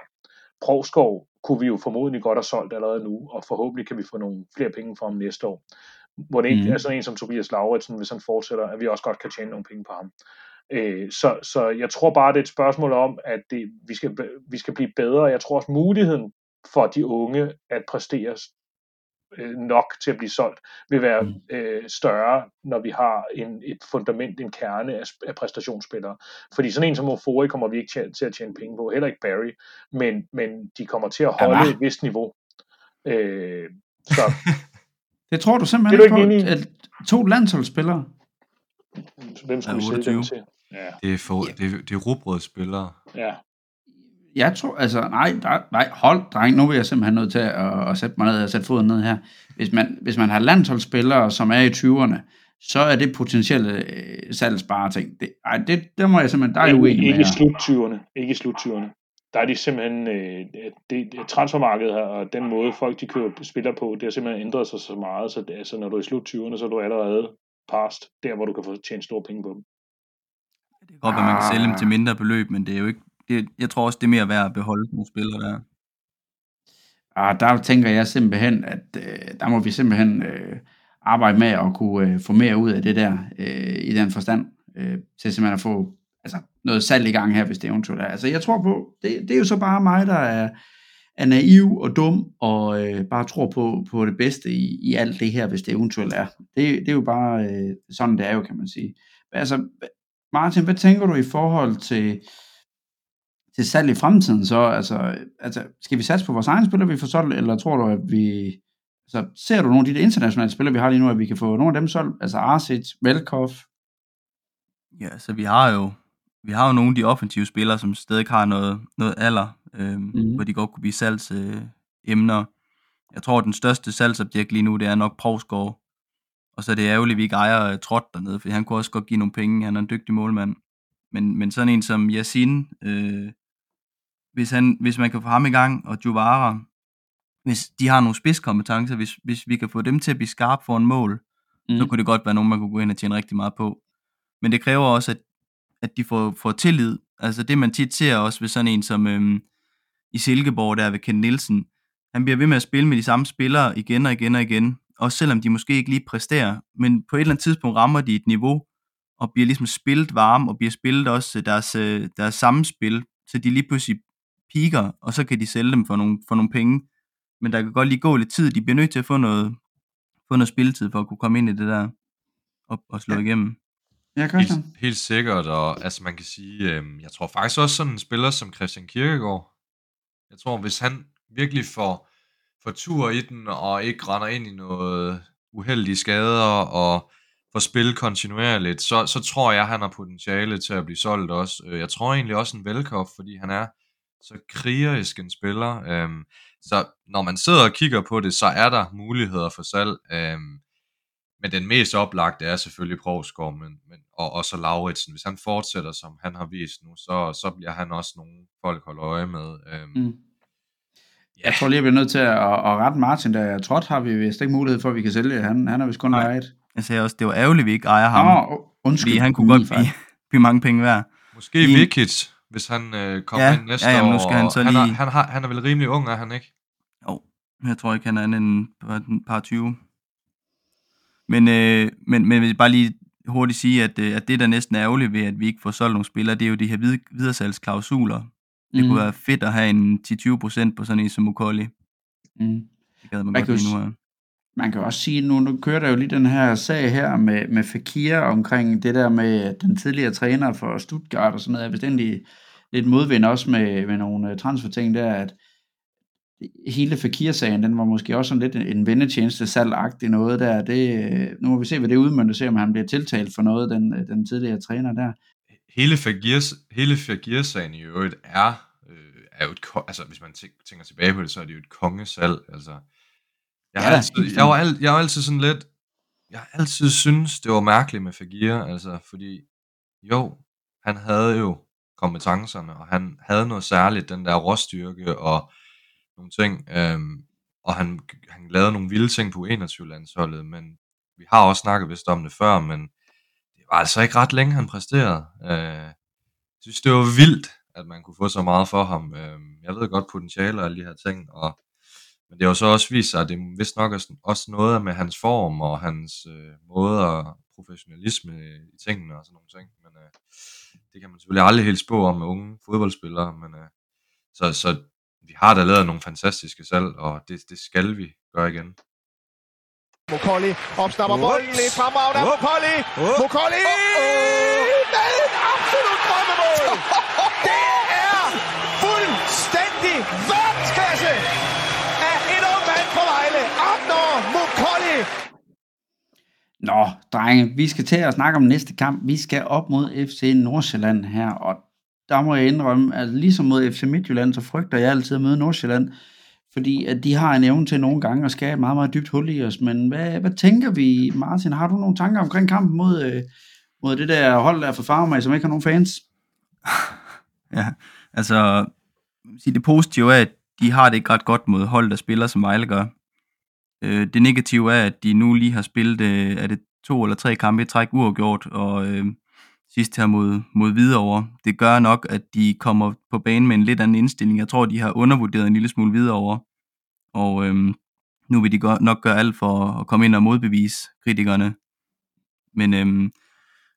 Provskov kunne vi jo formodentlig godt have solgt allerede nu, og forhåbentlig kan vi få nogle flere penge for ham næste år. Hvor det ikke Mhm. er sådan en som Tobias Lauritsen, hvis han fortsætter, at vi også godt kan tjene nogle penge på ham. Øh, så, så jeg tror bare, det er et spørgsmål om, at det, vi, skal, vi skal blive bedre. Jeg tror også, muligheden for de unge at præstere øh, nok til at blive solgt, vil være Mm. øh, større, når vi har en, et fundament, en kerne af, af præstationsspillere. Fordi sådan en som Ofori kommer vi ikke til, til at tjene penge på, heller ikke Barry, men, men de kommer til at holde hva? et vist niveau. Øh, så Det tror du simpelthen Det er du ikke ikke på, at to landsholdsspillere? hvem skulle vi Ja, sælge dem 28. til? Ja, Det er, for, det, er- det er rugbrødsspillere. ja. Jeg tror, altså, nej, der, nej, hold, dreng, nu vil jeg simpelthen nødt til at, at sætte mig ned og sætte foden ned her. Hvis man, hvis man har landsholdsspillere, som er i 20'erne, så er det potentielle øh, salgsbare ting. Det, ej, det, der må jeg simpelthen, der er jeg uenig ikke, med ikke i jer. sluttyverne. Ikke i sluttyverne. Der er de simpelthen, øh, det, det transfermarkedet her, og den måde folk de køber spiller på, det har simpelthen ændret sig så meget, så det, altså, når du er i slut 20'erne, så er du allerede past der, hvor du kan få tjent store penge på dem. Det kan godt være, man kan sælge dem Ah. til mindre beløb, men det er jo ikke... Det, jeg tror også, det er mere værd at beholde nogle spillere der. Og der tænker jeg simpelthen, at øh, der må vi simpelthen øh, arbejde med at kunne øh, få mere ud af det der, øh, i den forstand, øh, til simpelthen at få noget salg i gang her, hvis det eventuelt er. Altså jeg tror på, det, det er jo så bare mig, der er, er naiv og dum, og øh, bare tror på, på det bedste i, i alt det her, hvis det eventuelt er. Det, det er jo bare øh, sådan, det er jo, kan man sige. Men Altså, Martin, hvad tænker du i forhold til, til salg i fremtiden så? Altså, altså, skal vi satse på vores egne spillere, vi får solgt, eller tror du, at vi... Altså, ser du nogle af de der internationale spillere, vi har lige nu, at vi kan få nogle af dem solgt? Altså Arsic, Velkov, Ja, så vi har jo vi har jo nogle af de offensive spillere, som stadig har noget, noget alder, Mhm. mm. hvor de godt kunne blive salgsemner. Øh, emner. jeg tror, at den største salgsobjekt lige nu, det er nok Provsgaard. Og så er det ærgerligt, at vi ikke ejer uh, Trot dernede, for han kunne også godt give nogle penge. Han er en dygtig målmand. Men, men sådan en som Yasin, øh, hvis, han, hvis man kan få ham i gang, og Juvara, hvis de har nogle spidskompetencer, hvis, hvis vi kan få dem til at blive skarpe for en mål, mm. så kunne det godt være nogen, man kunne gå ind og tjene rigtig meget på. Men det kræver også, at, at de får, får tillid. Altså det, man tit ser også ved sådan en som øhm, i Silkeborg, der ved Ken Nielsen, han bliver ved med at spille med de samme spillere igen og igen og igen, også selvom de måske ikke lige præsterer, men på et eller andet tidspunkt rammer de et niveau, og bliver ligesom spillet varme, og bliver spillet også deres, øh, deres samspil, så de lige pludselig piker, og så kan de sælge dem for nogle, for nogle penge. Men der kan godt lige gå lidt tid, de bliver nødt til at få noget, få noget spilletid for at kunne komme ind i det der, og, og slå ja. igennem. Ja, Christian. Helt, helt sikkert, og altså man kan sige, øh, jeg tror faktisk også sådan en spiller som Christian Kirkegaard, jeg tror hvis han virkelig får, får tur i den, og ikke render ind i noget uheldige skader, og får spillet kontinuerligt, så, så tror jeg, han har potentiale til at blive solgt også. Øh, Jeg tror egentlig også en Velkov, fordi han er så krigerisk en spiller. Øhm, så når man sidder og kigger på det, så er der muligheder for salg. Øhm, men den mest oplagte er selvfølgelig Provsgaard, men, men, og, og så Lauritsen. Hvis han fortsætter, som han har vist nu, så, så bliver han også nogen folk holder øje med. Øhm, Mm. Jeg tror lige, jeg bliver nødt til at, at, at rette Martin, der jeg tror, har vi vist ikke mulighed for, at vi kan sælge. Han, han er vist kun Nej. lejet. Jeg sagde også, det var ærgerligt, at vi ikke ejer ham. Nå, undskyld. fordi han kunne godt blive, blive mange penge værd. Måske I- Vikic, hvis han øh, kommer Ja, ind næste ja, jamen, nu år. skal han så han, er, lige- han, har, han er vel rimelig ung, er han ikke? Jo, jeg tror ikke, han er et par 20. Men, øh, men, men vil bare lige hurtigt sige, at, øh, at det, der næsten er ærgerligt ved, at vi ikke får solgt nogle spillere, det er jo de her vid- videresalgsklausuler. Det Mm. kunne være fedt at have en 10-20% på sådan en som Mukoli. Mm. Det gad man Man godt lige nu her. Man kan også sige, nu, nu kører der jo lige den her sag her med, med Fakir omkring det der med den tidligere træner for Stuttgart og sådan noget. Jeg bestemt lidt modvind også med, med nogle øh, transferting der, at hele Fakir-sagen, den var måske også sådan lidt en, en vendetjeneste salgagtig noget der. Det, øh, nu må vi se, hvad det udmønter, se om han bliver tiltalt for noget, den, øh, den tidligere træner der. hele Fagirs, hele Fagir-sagen i øvrigt er, øh, er jo et, altså hvis man tæ- tænker tilbage på det, så er det jo et kongesalg, altså. Jeg har, Ja, altid, jeg, var al, jeg var altid sådan lidt, jeg har altid synes det var mærkeligt med Fagir, altså, fordi, jo, han havde jo kompetencerne, og han havde noget særligt, den der råstyrke og nogle ting, øh, og han, han lavede nogle vilde ting på 21-landsholdet, men vi har også snakket vist om det før, men det var altså ikke ret længe, han præsterede. Øh, jeg synes, det var vildt, at man kunne få så meget for ham. Øh, jeg ved godt potentiale og alle de her ting, og, men det har jo så også vist sig, at det er vist nok også, også noget med hans form og hans øh, måde og professionalisme i tingene og sådan nogle ting. Men øh, det kan man selvfølgelig aldrig helt spå om med unge fodboldspillere, men øh, så, så vi har da lavet nogle fantastiske salg, og det, det skal vi gøre igen. Mokolli opsnapper bolden lidt fremragende af Mokolli. Mokolli med et absolut drømmemål. Det er fuldstændig verdensklasse af en ung mand på Vejle. Abner Mokolli. Nå, drenge, vi skal til at snakke om næste kamp. Vi skal op mod FC Nordsjælland her, og der må jeg indrømme, at ligesom mod FC Midtjylland, så frygter jeg altid at møde Nordsjælland, fordi at de har en evne til nogle gange at skabe meget, meget dybt hul i os. Men hvad, hvad tænker vi, Martin? Har du nogle tanker omkring kampen mod, øh, mod det der hold der for Farmag, som ikke har nogen fans? Ja, altså, det positive er, at de har det ikke ret godt mod hold, der spiller, som Vejle gør. Øh, det negative er, at de nu lige har spillet, øh, er det to eller tre kampe i træk uafgjort, og øh, sidst her mod, mod Hvidovre. Det gør nok, at de kommer på banen med en lidt anden indstilling. Jeg tror, de har undervurderet en lille smule Hvidovre, og øhm, nu vil de godt nok gøre alt for at komme ind og modbevise kritikerne. Men øhm,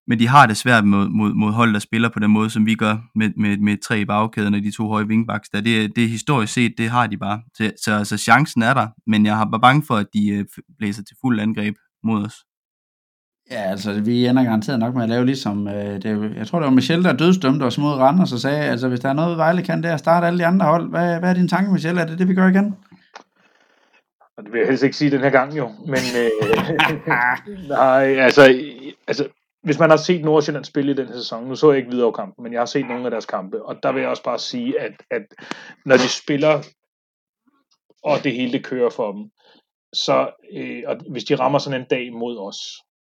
men de har det svært mod, mod, mod hold, der spiller på den måde, som vi gør med, med, med tre i bagkæden og de to høje wingbacks. Der. Det, det er historisk set, det har de bare. Så, så så chancen er der, men jeg har bare bange for, at de øh, blæser til fuld angreb mod os. Ja, altså, vi ender garanteret nok med at lave ligesom, øh, det, jeg tror, det var Michel, der dødsdømte os mod Randers og sagde, altså, hvis der er noget, Vejle kan, det er at starte alle de andre hold. Hvad, hvad er din tanke, Michel? Er det det, vi gør igen? Og det vil jeg helst ikke sige den her gang jo, men øh, nej, altså, altså, hvis man har set Nordsjælland spille i den her sæson, nu så jeg ikke videre kampen, men jeg har set nogle af deres kampe, og der vil jeg også bare sige, at, at når de spiller, og det hele det kører for dem, så øh, og hvis de rammer sådan en dag mod os,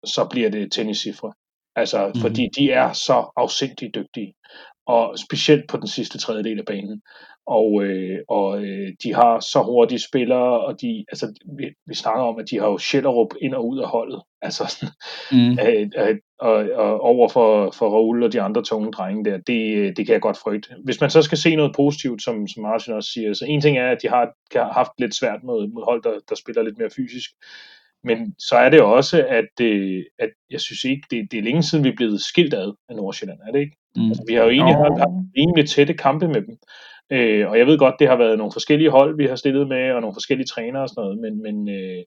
så bliver det tenniscifre. Altså, mm-hmm. fordi de er så afsindigt dygtige, og specielt på den sidste tredjedel af banen. Og, øh, og øh, de har så hurtige spillere, og de, altså, vi, vi snakker om, at de har jo Schellerup ind og ud af holdet. Altså, Mm. øh, øh, og, og over for, for Raul og de andre tunge drenge der, det, øh, det kan jeg godt frygte. Hvis man så skal se noget positivt, som, som Martin også siger, så en ting er, at de har, har haft lidt svært mod, mod hold, der, der spiller lidt mere fysisk. Men så er det også, at, øh, at jeg synes ikke, det, det er længe siden, vi er blevet skilt ad af Nordsjælland, er det ikke? Mm. Altså, vi har jo egentlig haft, haft rimelig tætte kampe med dem. Øh, og jeg ved godt, det har været nogle forskellige hold, vi har stillet med, og nogle forskellige trænere og sådan noget, men, men, øh,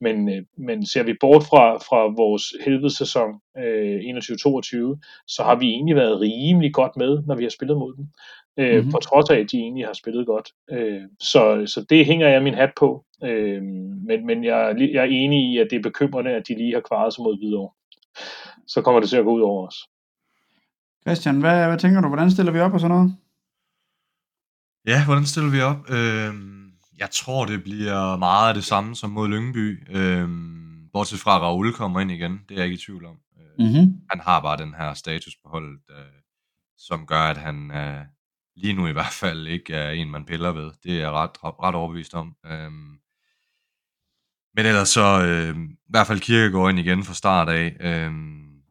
men, øh, men ser vi bort fra, fra vores helvedesæson øh, 21-22, så har vi egentlig været rimelig godt med, når vi har spillet mod dem. Øh, Mhm. mm-hmm. På trods af, at de egentlig har spillet godt. Øh, så, så det hænger jeg min hat på. Øh, men men jeg, jeg er enig i, at det er bekymrende, at de lige har kvaret sig mod Hvidovre. Så kommer det til at gå ud over os. Christian, hvad, hvad tænker du? Hvordan stiller vi op og sådan noget? Ja, hvordan stiller vi op? Øhm, jeg tror, det bliver meget af det samme som mod Lyngby. Øhm, bortset fra, at Raul kommer ind igen. Det er jeg ikke i tvivl om. Øh, Mm-hmm. han har bare den her status på holdet, øh, som gør, at han øh, lige nu i hvert fald ikke er en, man piller ved. Det er jeg ret, ret overbevist om. Øhm, men ellers så, øh, i hvert fald Kirkegaard ind igen fra start af. Øhm,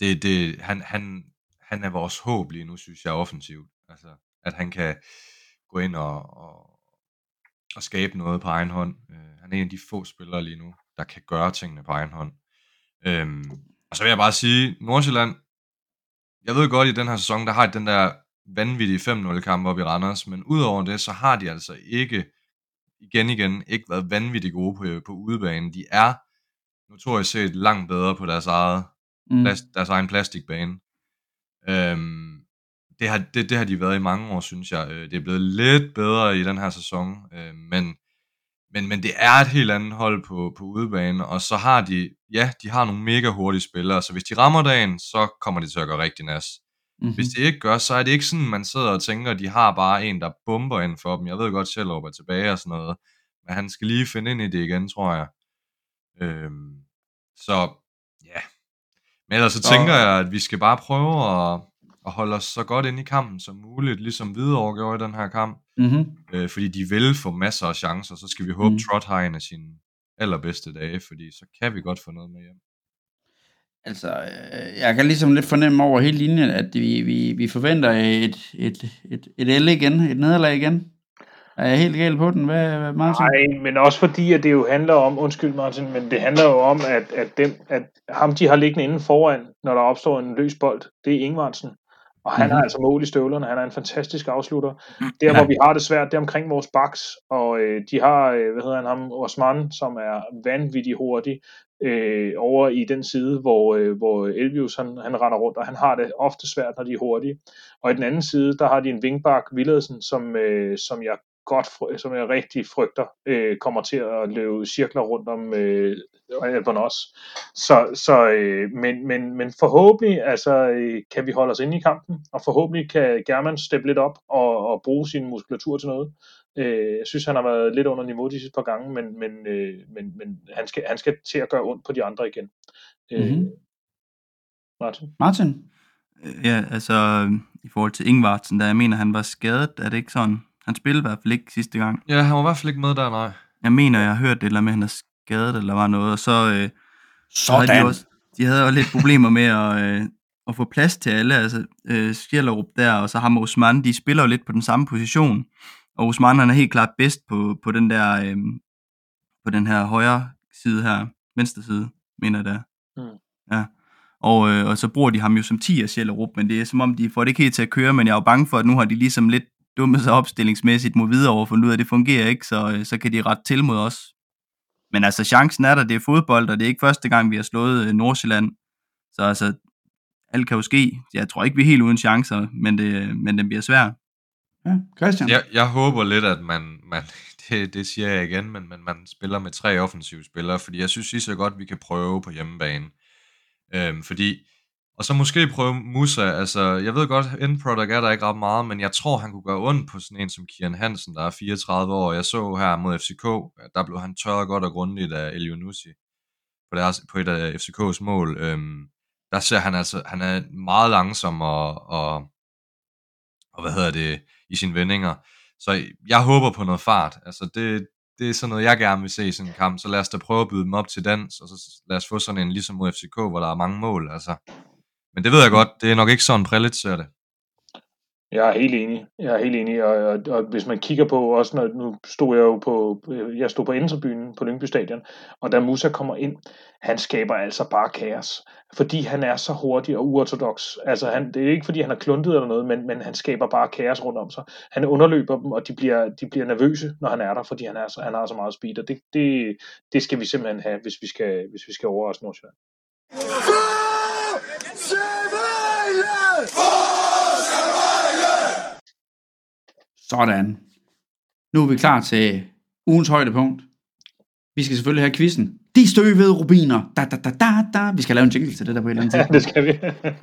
det, det, han, han, han er vores håb lige nu, synes jeg, offensivt. Altså, at han kan gå ind og, og, og skabe noget på egen hånd. Øh, han er en af de få spillere lige nu, der kan gøre tingene på egen hånd. Øhm, og så vil jeg bare sige, Nordsjælland, jeg ved godt, i den her sæson, der har de den der vanvittige 5-0 kamp op i Randers, men udover det, så har de altså ikke, igen igen, ikke været vanvittigt gode på, på udebane. De er notorisk set langt bedre på deres eget Mm. plast, deres egen plastikbane. Øhm, det, har, det, det har de været i mange år, synes jeg. Øh, Det er blevet lidt bedre i den her sæson, øh, men, men, men det er et helt andet hold på, på udebane, og så har de, ja, de har nogle mega hurtige spillere, så hvis de rammer dagen, så kommer de til at gøre rigtig nas. Mm-hmm. Hvis de ikke gør, så er det ikke sådan, man sidder og tænker, at de har bare en, der bomber ind for dem. Jeg ved godt, Sjællup er tilbage og sådan noget, men han skal lige finde ind i det igen, tror jeg. Øhm, så ja, men ellers så Så- tænker jeg, at vi skal bare prøve at, at holde os så godt ind i kampen som muligt, ligesom Hvidovre gjorde i den her kamp. Mm-hmm. Øh, fordi de vil få masser af chancer, så skal vi håbe, Mm. mm. Trot har en af sine allerbedste dage, fordi så kan vi godt få noget med hjem. Altså, øh, jeg kan ligesom lidt fornemme over hele linjen, at vi, vi, vi forventer et, et, et, et L igen, et nederlag igen. Er jeg helt gal på den? Hvad, hvad Martin? Nej, men også fordi, at det jo handler om, undskyld Martin, men det handler jo om, at, at, dem, at ham, de har liggende inde foran, når der opstår en løs bold, det er Ingvartsen. Og han Mhm. har altså mål i støvlerne, han er en fantastisk afslutter. Der, hvor vi har det svært, det er omkring vores baks, og øh, de har, øh, hvad hedder han, ham, Osman, som er vanvittig hurtig, øh, over i den side, hvor, øh, hvor Elvius han, han render rundt, og han har det ofte svært, når de er hurtige. Og i den anden side, der har de en vingbak, Villadsen, som, øh, som jeg godt, som jeg rigtig frygter, øh, kommer til at løbe cirkler rundt om øh, Albonos. Så, så øh, men, men, men forhåbentlig altså, øh, kan vi holde os inde i kampen, og forhåbentlig kan German steppe lidt op og, og bruge sin muskulatur til noget. Øh, jeg synes, han har været lidt under niveau de sidste par gange, men, men, øh, men, men han, skal, han skal til at gøre ondt på de andre igen. Øh, Mhm. Martin? Martin? Ja, altså i forhold til Ingvartsen, der jeg mener, han var skadet, er det ikke sådan? Han spillede i hvert fald ikke sidste gang. Ja, han var i hvert fald ikke med der, nej. Jeg mener, jeg har hørt det, eller med, at han er skadet, eller var noget, og så, øh, så havde de, Sådan. også, de havde også lidt problemer med at, øh, at få plads til alle, altså øh, Skjellerup der, og så ham og Osman, de spiller jo lidt på den samme position, og Osman han er helt klart bedst på, på den der, øh, på den her højre side her, venstre side, mener jeg det. Mm. Ja. Og, øh, og så bruger de ham jo som 10 af Sjællerup, men det er som om, de får det ikke helt til at køre, men jeg er jo bange for, at nu har de ligesom lidt dummet sig opstillingsmæssigt mod videre og fundet ud af, at det fungerer ikke, så, øh, så kan de ret til mod os. Men altså, chancen er der, det er fodbold, og det er ikke første gang, vi har slået øh, Nordsjælland. Så altså, alt kan jo ske. Jeg tror ikke, vi er helt uden chancer, men, det, men den bliver svær. Ja, Christian? Jeg, jeg håber lidt, at man, man det, det siger jeg igen, men, men man spiller med tre offensive spillere, fordi jeg synes lige så godt, vi kan prøve på hjemmebane. Øhm, fordi, og så måske prøve Musa, altså jeg ved godt, end product er der ikke ret meget, men jeg tror, han kunne gøre ondt på sådan en som Kian Hansen, der er 34 år. Jeg så her mod FCK, der blev han tørret godt og grundigt af Elionussi på, deres, på et af FCK's mål. Øhm, der ser han altså, han er meget langsom og, og, og hvad hedder det, i sine vendinger. Så jeg håber på noget fart. Altså det, det er sådan noget, jeg gerne vil se i sådan en kamp. Så lad os da prøve at byde dem op til dans, og så lad os få sådan en ligesom mod FCK, hvor der er mange mål. Altså. Men det ved jeg godt, det er nok ikke sådan, Prelitz ser det. Jeg er helt enig. Jeg er helt enig, og, og, og hvis man kigger på, også når, nu stod jeg jo på, jeg stod på Indrebynen på Lyngby Stadion, og da Musa kommer ind, han skaber altså bare kaos, fordi han er så hurtig og uortodox. Altså, han, det er ikke fordi, han er kluntet eller noget, men, men han skaber bare kaos rundt om sig. Han underløber dem, og de bliver, de bliver nervøse, når han er der, fordi han, er så, han har så meget speed, og det, det, det skal vi simpelthen have, hvis vi skal, hvis vi skal overraske Nordsjælland. Sådan. Nu er vi klar til ugens højdepunkt. Vi skal selvfølgelig have quizzen. De støvede rubiner. Da, da, da, da, da. Vi skal lave en jingle til det der på et eller andet Ja, tidspunkt. det skal vi.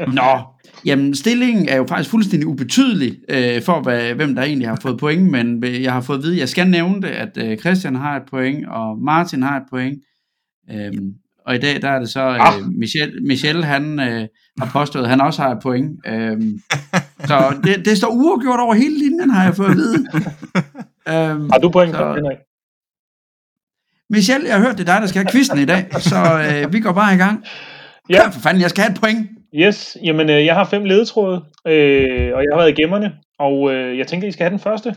Nå, jamen stillingen er jo faktisk fuldstændig ubetydelig øh, for, hvad, hvem der egentlig har fået point, men øh, jeg har fået at vide, jeg skal nævne det, at øh, Christian har et point, og Martin har et point. Øhm, og i dag, der er det så, Ah. øh, Michel, Michel han øh, har påstået, at han også har et point. Øhm, så det, det står uafgjort over hele linjen, har jeg fået at vide. øhm, Har du point, Så- Henrik? Michel, jeg har hørt, det er dig, der skal have quizzen i dag, så øh, vi går bare i gang. Ja. Kør for fanden, jeg skal have et point. Yes, jamen øh, jeg har fem ledetråde, øh, og jeg har været i gemmerne, og øh, jeg tænker, I skal have den første.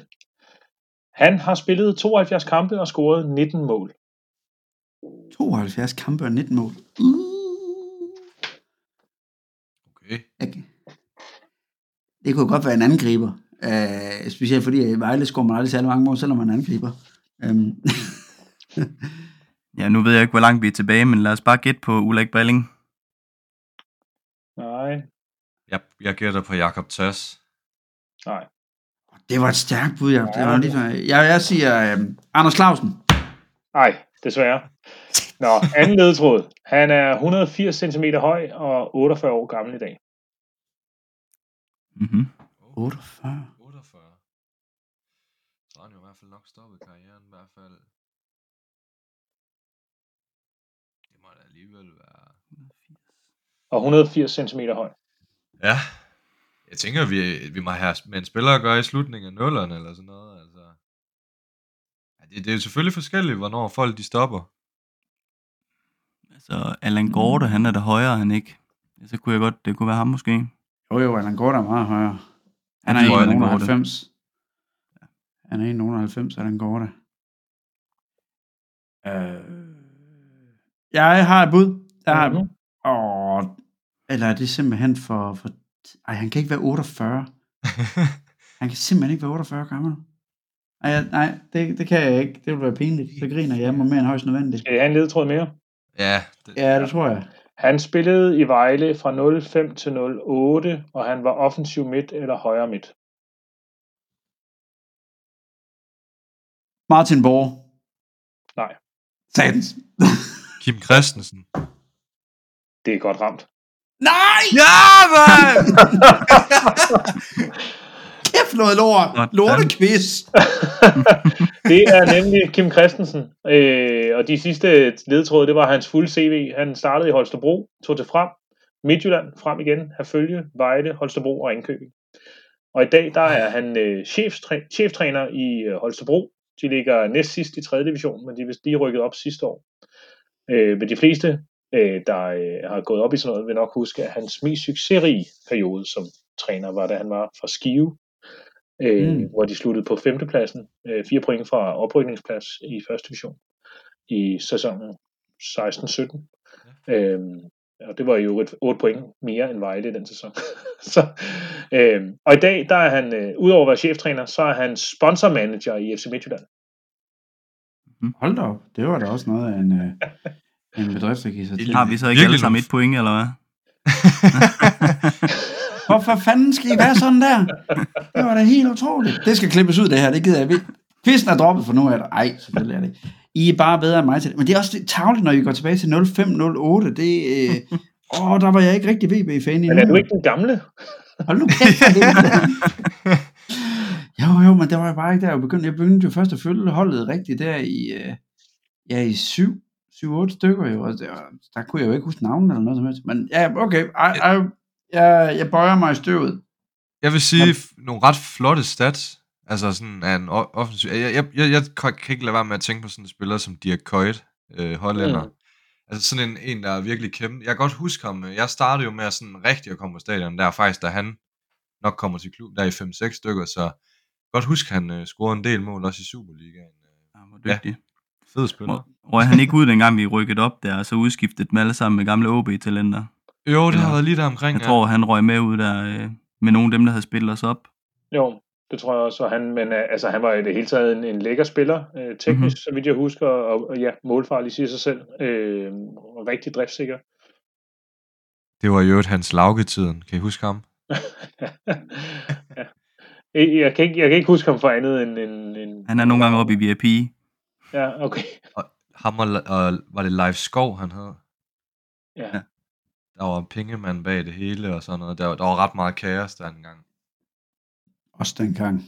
Han har spillet 72 kampe og scoret 19 mål. 72 kampe og 19 mål. Uh. Okay. Okay. Det kunne godt være en angriber. Uh, specielt fordi i Vejle scorer man aldrig særlig mange mål, selvom man er angriber. Um, Ja, nu ved jeg ikke, hvor langt vi er tilbage, men lad os bare gætte på Ulrik Balling. Nej, Jeg, jeg gætter på Jakob Tass. nej. det var et stærkt bud, ja. Det var lige, før- jeg, jeg siger um, Anders Clausen. Nej, desværre. Nå, anden ledetråd. Han er 180 cm høj og 48 år gammel i dag. Mm-hmm. 48. 48. Så har han jo i hvert fald nok stoppet karrieren i hvert fald. Det må da alligevel være... Og 180 cm høj. Ja. Jeg tænker, vi, vi må have med en spiller at gøre i slutningen af nullerne eller sådan noget. Altså. Ja, det, det er jo selvfølgelig forskelligt, hvornår folk de stopper. Altså, Allan Gorte, han er der højere, han ikke. Ja, Så kunne jeg godt, det kunne være ham måske. Jo, jo, Allan Gård er meget højere. Han er Allan Gorte. 1,90. Han er 1,90, Allan Gård. Øh, jeg har et bud. Jeg har, Mhm. åh, eller er det simpelthen for, for... Ej, han kan ikke være 48. Han kan simpelthen ikke være 48 gammel. Ej, nej, det, det kan jeg ikke. Det vil være pinligt. Så griner jeg mig mere end højst nødvendigt. Skal jeg have en ledetråd mere? ja, det, Ja, det tror jeg. Han spillede i Vejle fra 05 til 08, og han var offensiv midt eller højre midt. Martin Borg. Nej. Satans. Kim Christensen. Det er godt ramt. Nej! Ja, man! Kæft noget lort. Lortequiz. det er nemlig Kim Christensen, øh, og de sidste ledetråde, det var hans fulde CV. Han startede i Holstebro, tog til frem, Midtjylland, frem igen, Herfølge, Vejle, Holstebro og Ringkøbing. Og i dag, der er han øh, cheftræ- cheftræner i øh, Holstebro. De ligger næst sidst i 3. division, men de er lige rykket op sidste år. Øh, men de fleste, øh, der øh, har gået op i sådan noget, vil nok huske, at hans mest succesrige periode som træner var, da han var fra Skive, øh, Mm. mm. hvor de sluttede på femtepladsen, øh, fire point fra oprykningsplads i første division i sæsonen 16-17. Øh, og det var jo et 8 point mere end Vejle i den sæson. så, øh, og i dag, der er han, øh, udover at være cheftræner, så er han sponsormanager i FC Midtjylland. Hold da op. Det var da også noget af en, øh, en bedrift, der giver sig til. Har vi så ikke alle sammen et point, eller hvad? Hvorfor fanden skal I være sådan der? Det var da helt utroligt. Det skal klippes ud, det her. Det gider jeg ikke. Quizzen er droppet for nu af det. Ej, selvfølgelig er det. I er bare bedre end mig til det. Men det er også lidt tavligt, når I går tilbage til 0508. Det, øh, åh, der var jeg ikke rigtig VB-fan endnu. Men er du ikke den gamle? Hold nu kæft, helvede. Jo, jo, men det var jeg bare ikke der. Jeg begyndte, jeg begyndte jo først at følge holdet rigtigt der i, øh, ja, i syv, syv, otte stykker jo. Og der, der kunne jeg jo ikke huske navnet eller noget som helst. Men ja, okay. I, I, jeg, jeg bøjer mig i støvet. Jeg vil sige f- nogle ret flotte stats. Altså sådan en offensiv... Jeg, jeg, jeg, jeg kan ikke lade være med at tænke på sådan en spiller som Dirk Kuyt, øh, hollænder. Mm. Altså sådan en, en, der er virkelig kæmpe. Jeg kan godt huske ham. øh, Jeg startede jo med at sådan rigtig at komme på stadion der faktisk, da han nok kommer til klub der i 5-6 stykker, så godt husk, han øh, scorede en del mål også i Superligaen. Ja, hvor dygtig. Fed spiller. Røg han ikke ud, dengang vi rykkede op der, og så udskiftet dem alle sammen med gamle OB-talenter? Jo, det har Ja. været lige der omkring. Jeg tror, han røg med ud der øh, med nogle af dem, der havde spillet os op. Jo, det tror jeg også. Og han, men øh, altså, han var i det hele taget en, en lækker spiller, øh, teknisk, Mhm. mm-hmm. så vidt jeg husker, og, og ja, målfarlig siger sig selv. Øh, og rigtig driftssikker. Det var jo hans laugetiden. Kan I huske ham? ja. Jeg, kan ikke, jeg kan ikke huske ham for andet end... end, end Han er nogle gange oppe i VIP. Ja, okay. Ham og, og var det Leif Skov, han hed? Ja. Ja. Der var en pengemand bag det hele og sådan noget. Der, var- der var ret meget kaos der engang. Også dengang.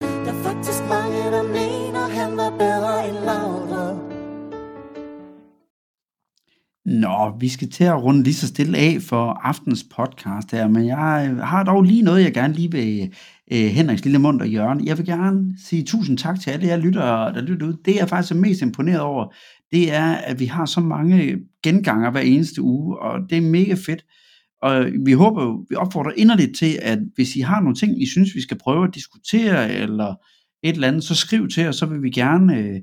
Der er faktisk mange, der mener, han var bedre end Laudrup. Nå, vi skal til at runde lige så stille af for aftens podcast her, men jeg øh, har dog lige noget, jeg gerne lige vil øh, Henriks lille mund og Jørgen. Jeg vil gerne sige tusind tak til alle jer lyttere, der lytter ud. Det jeg faktisk er mest imponeret over, det er, at vi har så mange genganger hver eneste uge, og det er mega fedt. Og vi håber vi opfordrer inderligt til, at hvis I har nogle ting, I synes, vi skal prøve at diskutere, eller et eller andet, så skriv til os, så vil vi gerne øh,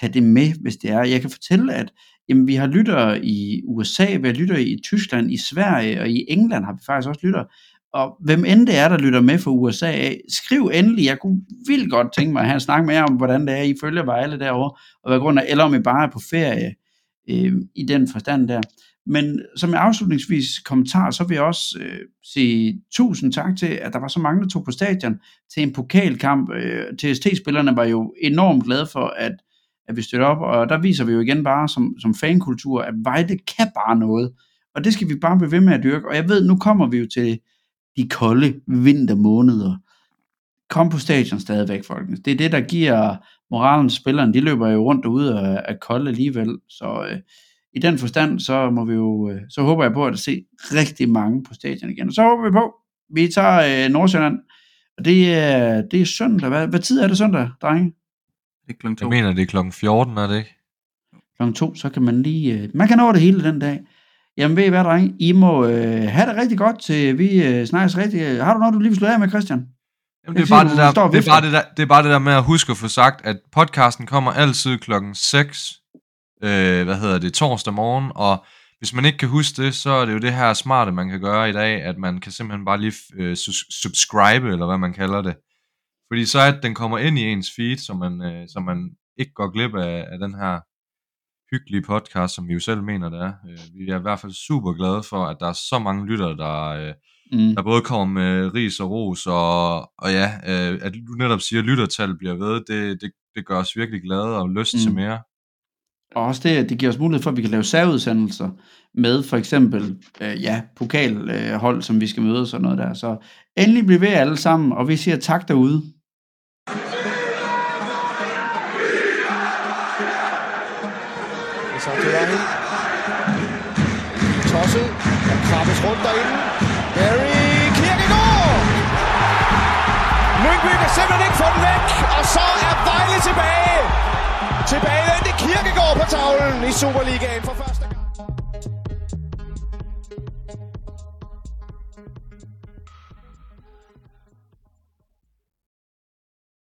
tage det med, hvis det er. Jeg kan fortælle, at jamen, vi har lyttere i USA, vi har lyttere i Tyskland, i Sverige, og i England har vi faktisk også lyttere. Og hvem end det er, der lytter med fra USA, af, skriv endelig. Jeg kunne vildt godt tænke mig at have en snak med jer om, hvordan det er, I følger Vejle derovre, og hvad grund af, eller om I bare er på ferie øh, i den forstand der. Men som en afslutningsvis kommentar, så vil jeg også øh, sige tusind tak til, at der var så mange, der tog på stadion til en pokalkamp. Øh, TST-spillerne var jo enormt glade for, at, at vi støtter op, og der viser vi jo igen bare som, som fankultur, at Vejle kan bare noget. Og det skal vi bare blive ved med at dyrke. Og jeg ved, nu kommer vi jo til de kolde vintermåneder. Kom på stadion stadigvæk, folkens. Det er det, der giver moralen til spillerne. De løber jo rundt derude og er kolde alligevel. Så øh, i den forstand, så må vi jo, øh, så håber jeg på at se rigtig mange på stadion igen. Og så håber vi på, vi tager øh, Nordsjælland, og det er, det er søndag. Hvad, hvad tid er det søndag, drenge? Det er klokken to. Jeg mener, det er klokken 14, er det ikke? Klokken to, så kan man lige, øh, man kan nå det hele den dag. Jamen ved I hvad, drenge? I må øh, have det rigtig godt, til vi øh, snakkes rigtig. Har du noget, du lige vil slå af med, Christian? Jamen, det, er bare det, der, det, er bare det, der, det er bare det der med at huske at få sagt, at podcasten kommer altid klokken 6, øh, hvad hedder det, torsdag morgen, og hvis man ikke kan huske det, så er det jo det her smarte, man kan gøre i dag, at man kan simpelthen bare lige øh, subscribe, eller hvad man kalder det. Fordi så at den kommer ind i ens feed, så man, øh, så man ikke går glip af, af den her hyggelige podcast, som vi jo selv mener, det er. Øh, vi er i hvert fald super glade for, at der er så mange lyttere, der, øh, Mm. der både kommer med ris og ros, og, og ja, øh, at du netop siger, at lyttertal bliver ved, det, det, det gør os virkelig glade og lyst mm. til mere. Og også det, at det giver os mulighed for, at vi kan lave særudsendelser med for eksempel øh, ja, pokalhold, øh, hold, som vi skal møde og sådan noget der. Så endelig bliv ved alle sammen, og vi siger tak derude. Der krabbes rundt derinde. Barry Kirkegaard! Lyngby kan simpelthen ikke få den væk, og så er Vejle tilbage. Tilbage til Kirkegaard på tavlen i Superligaen for første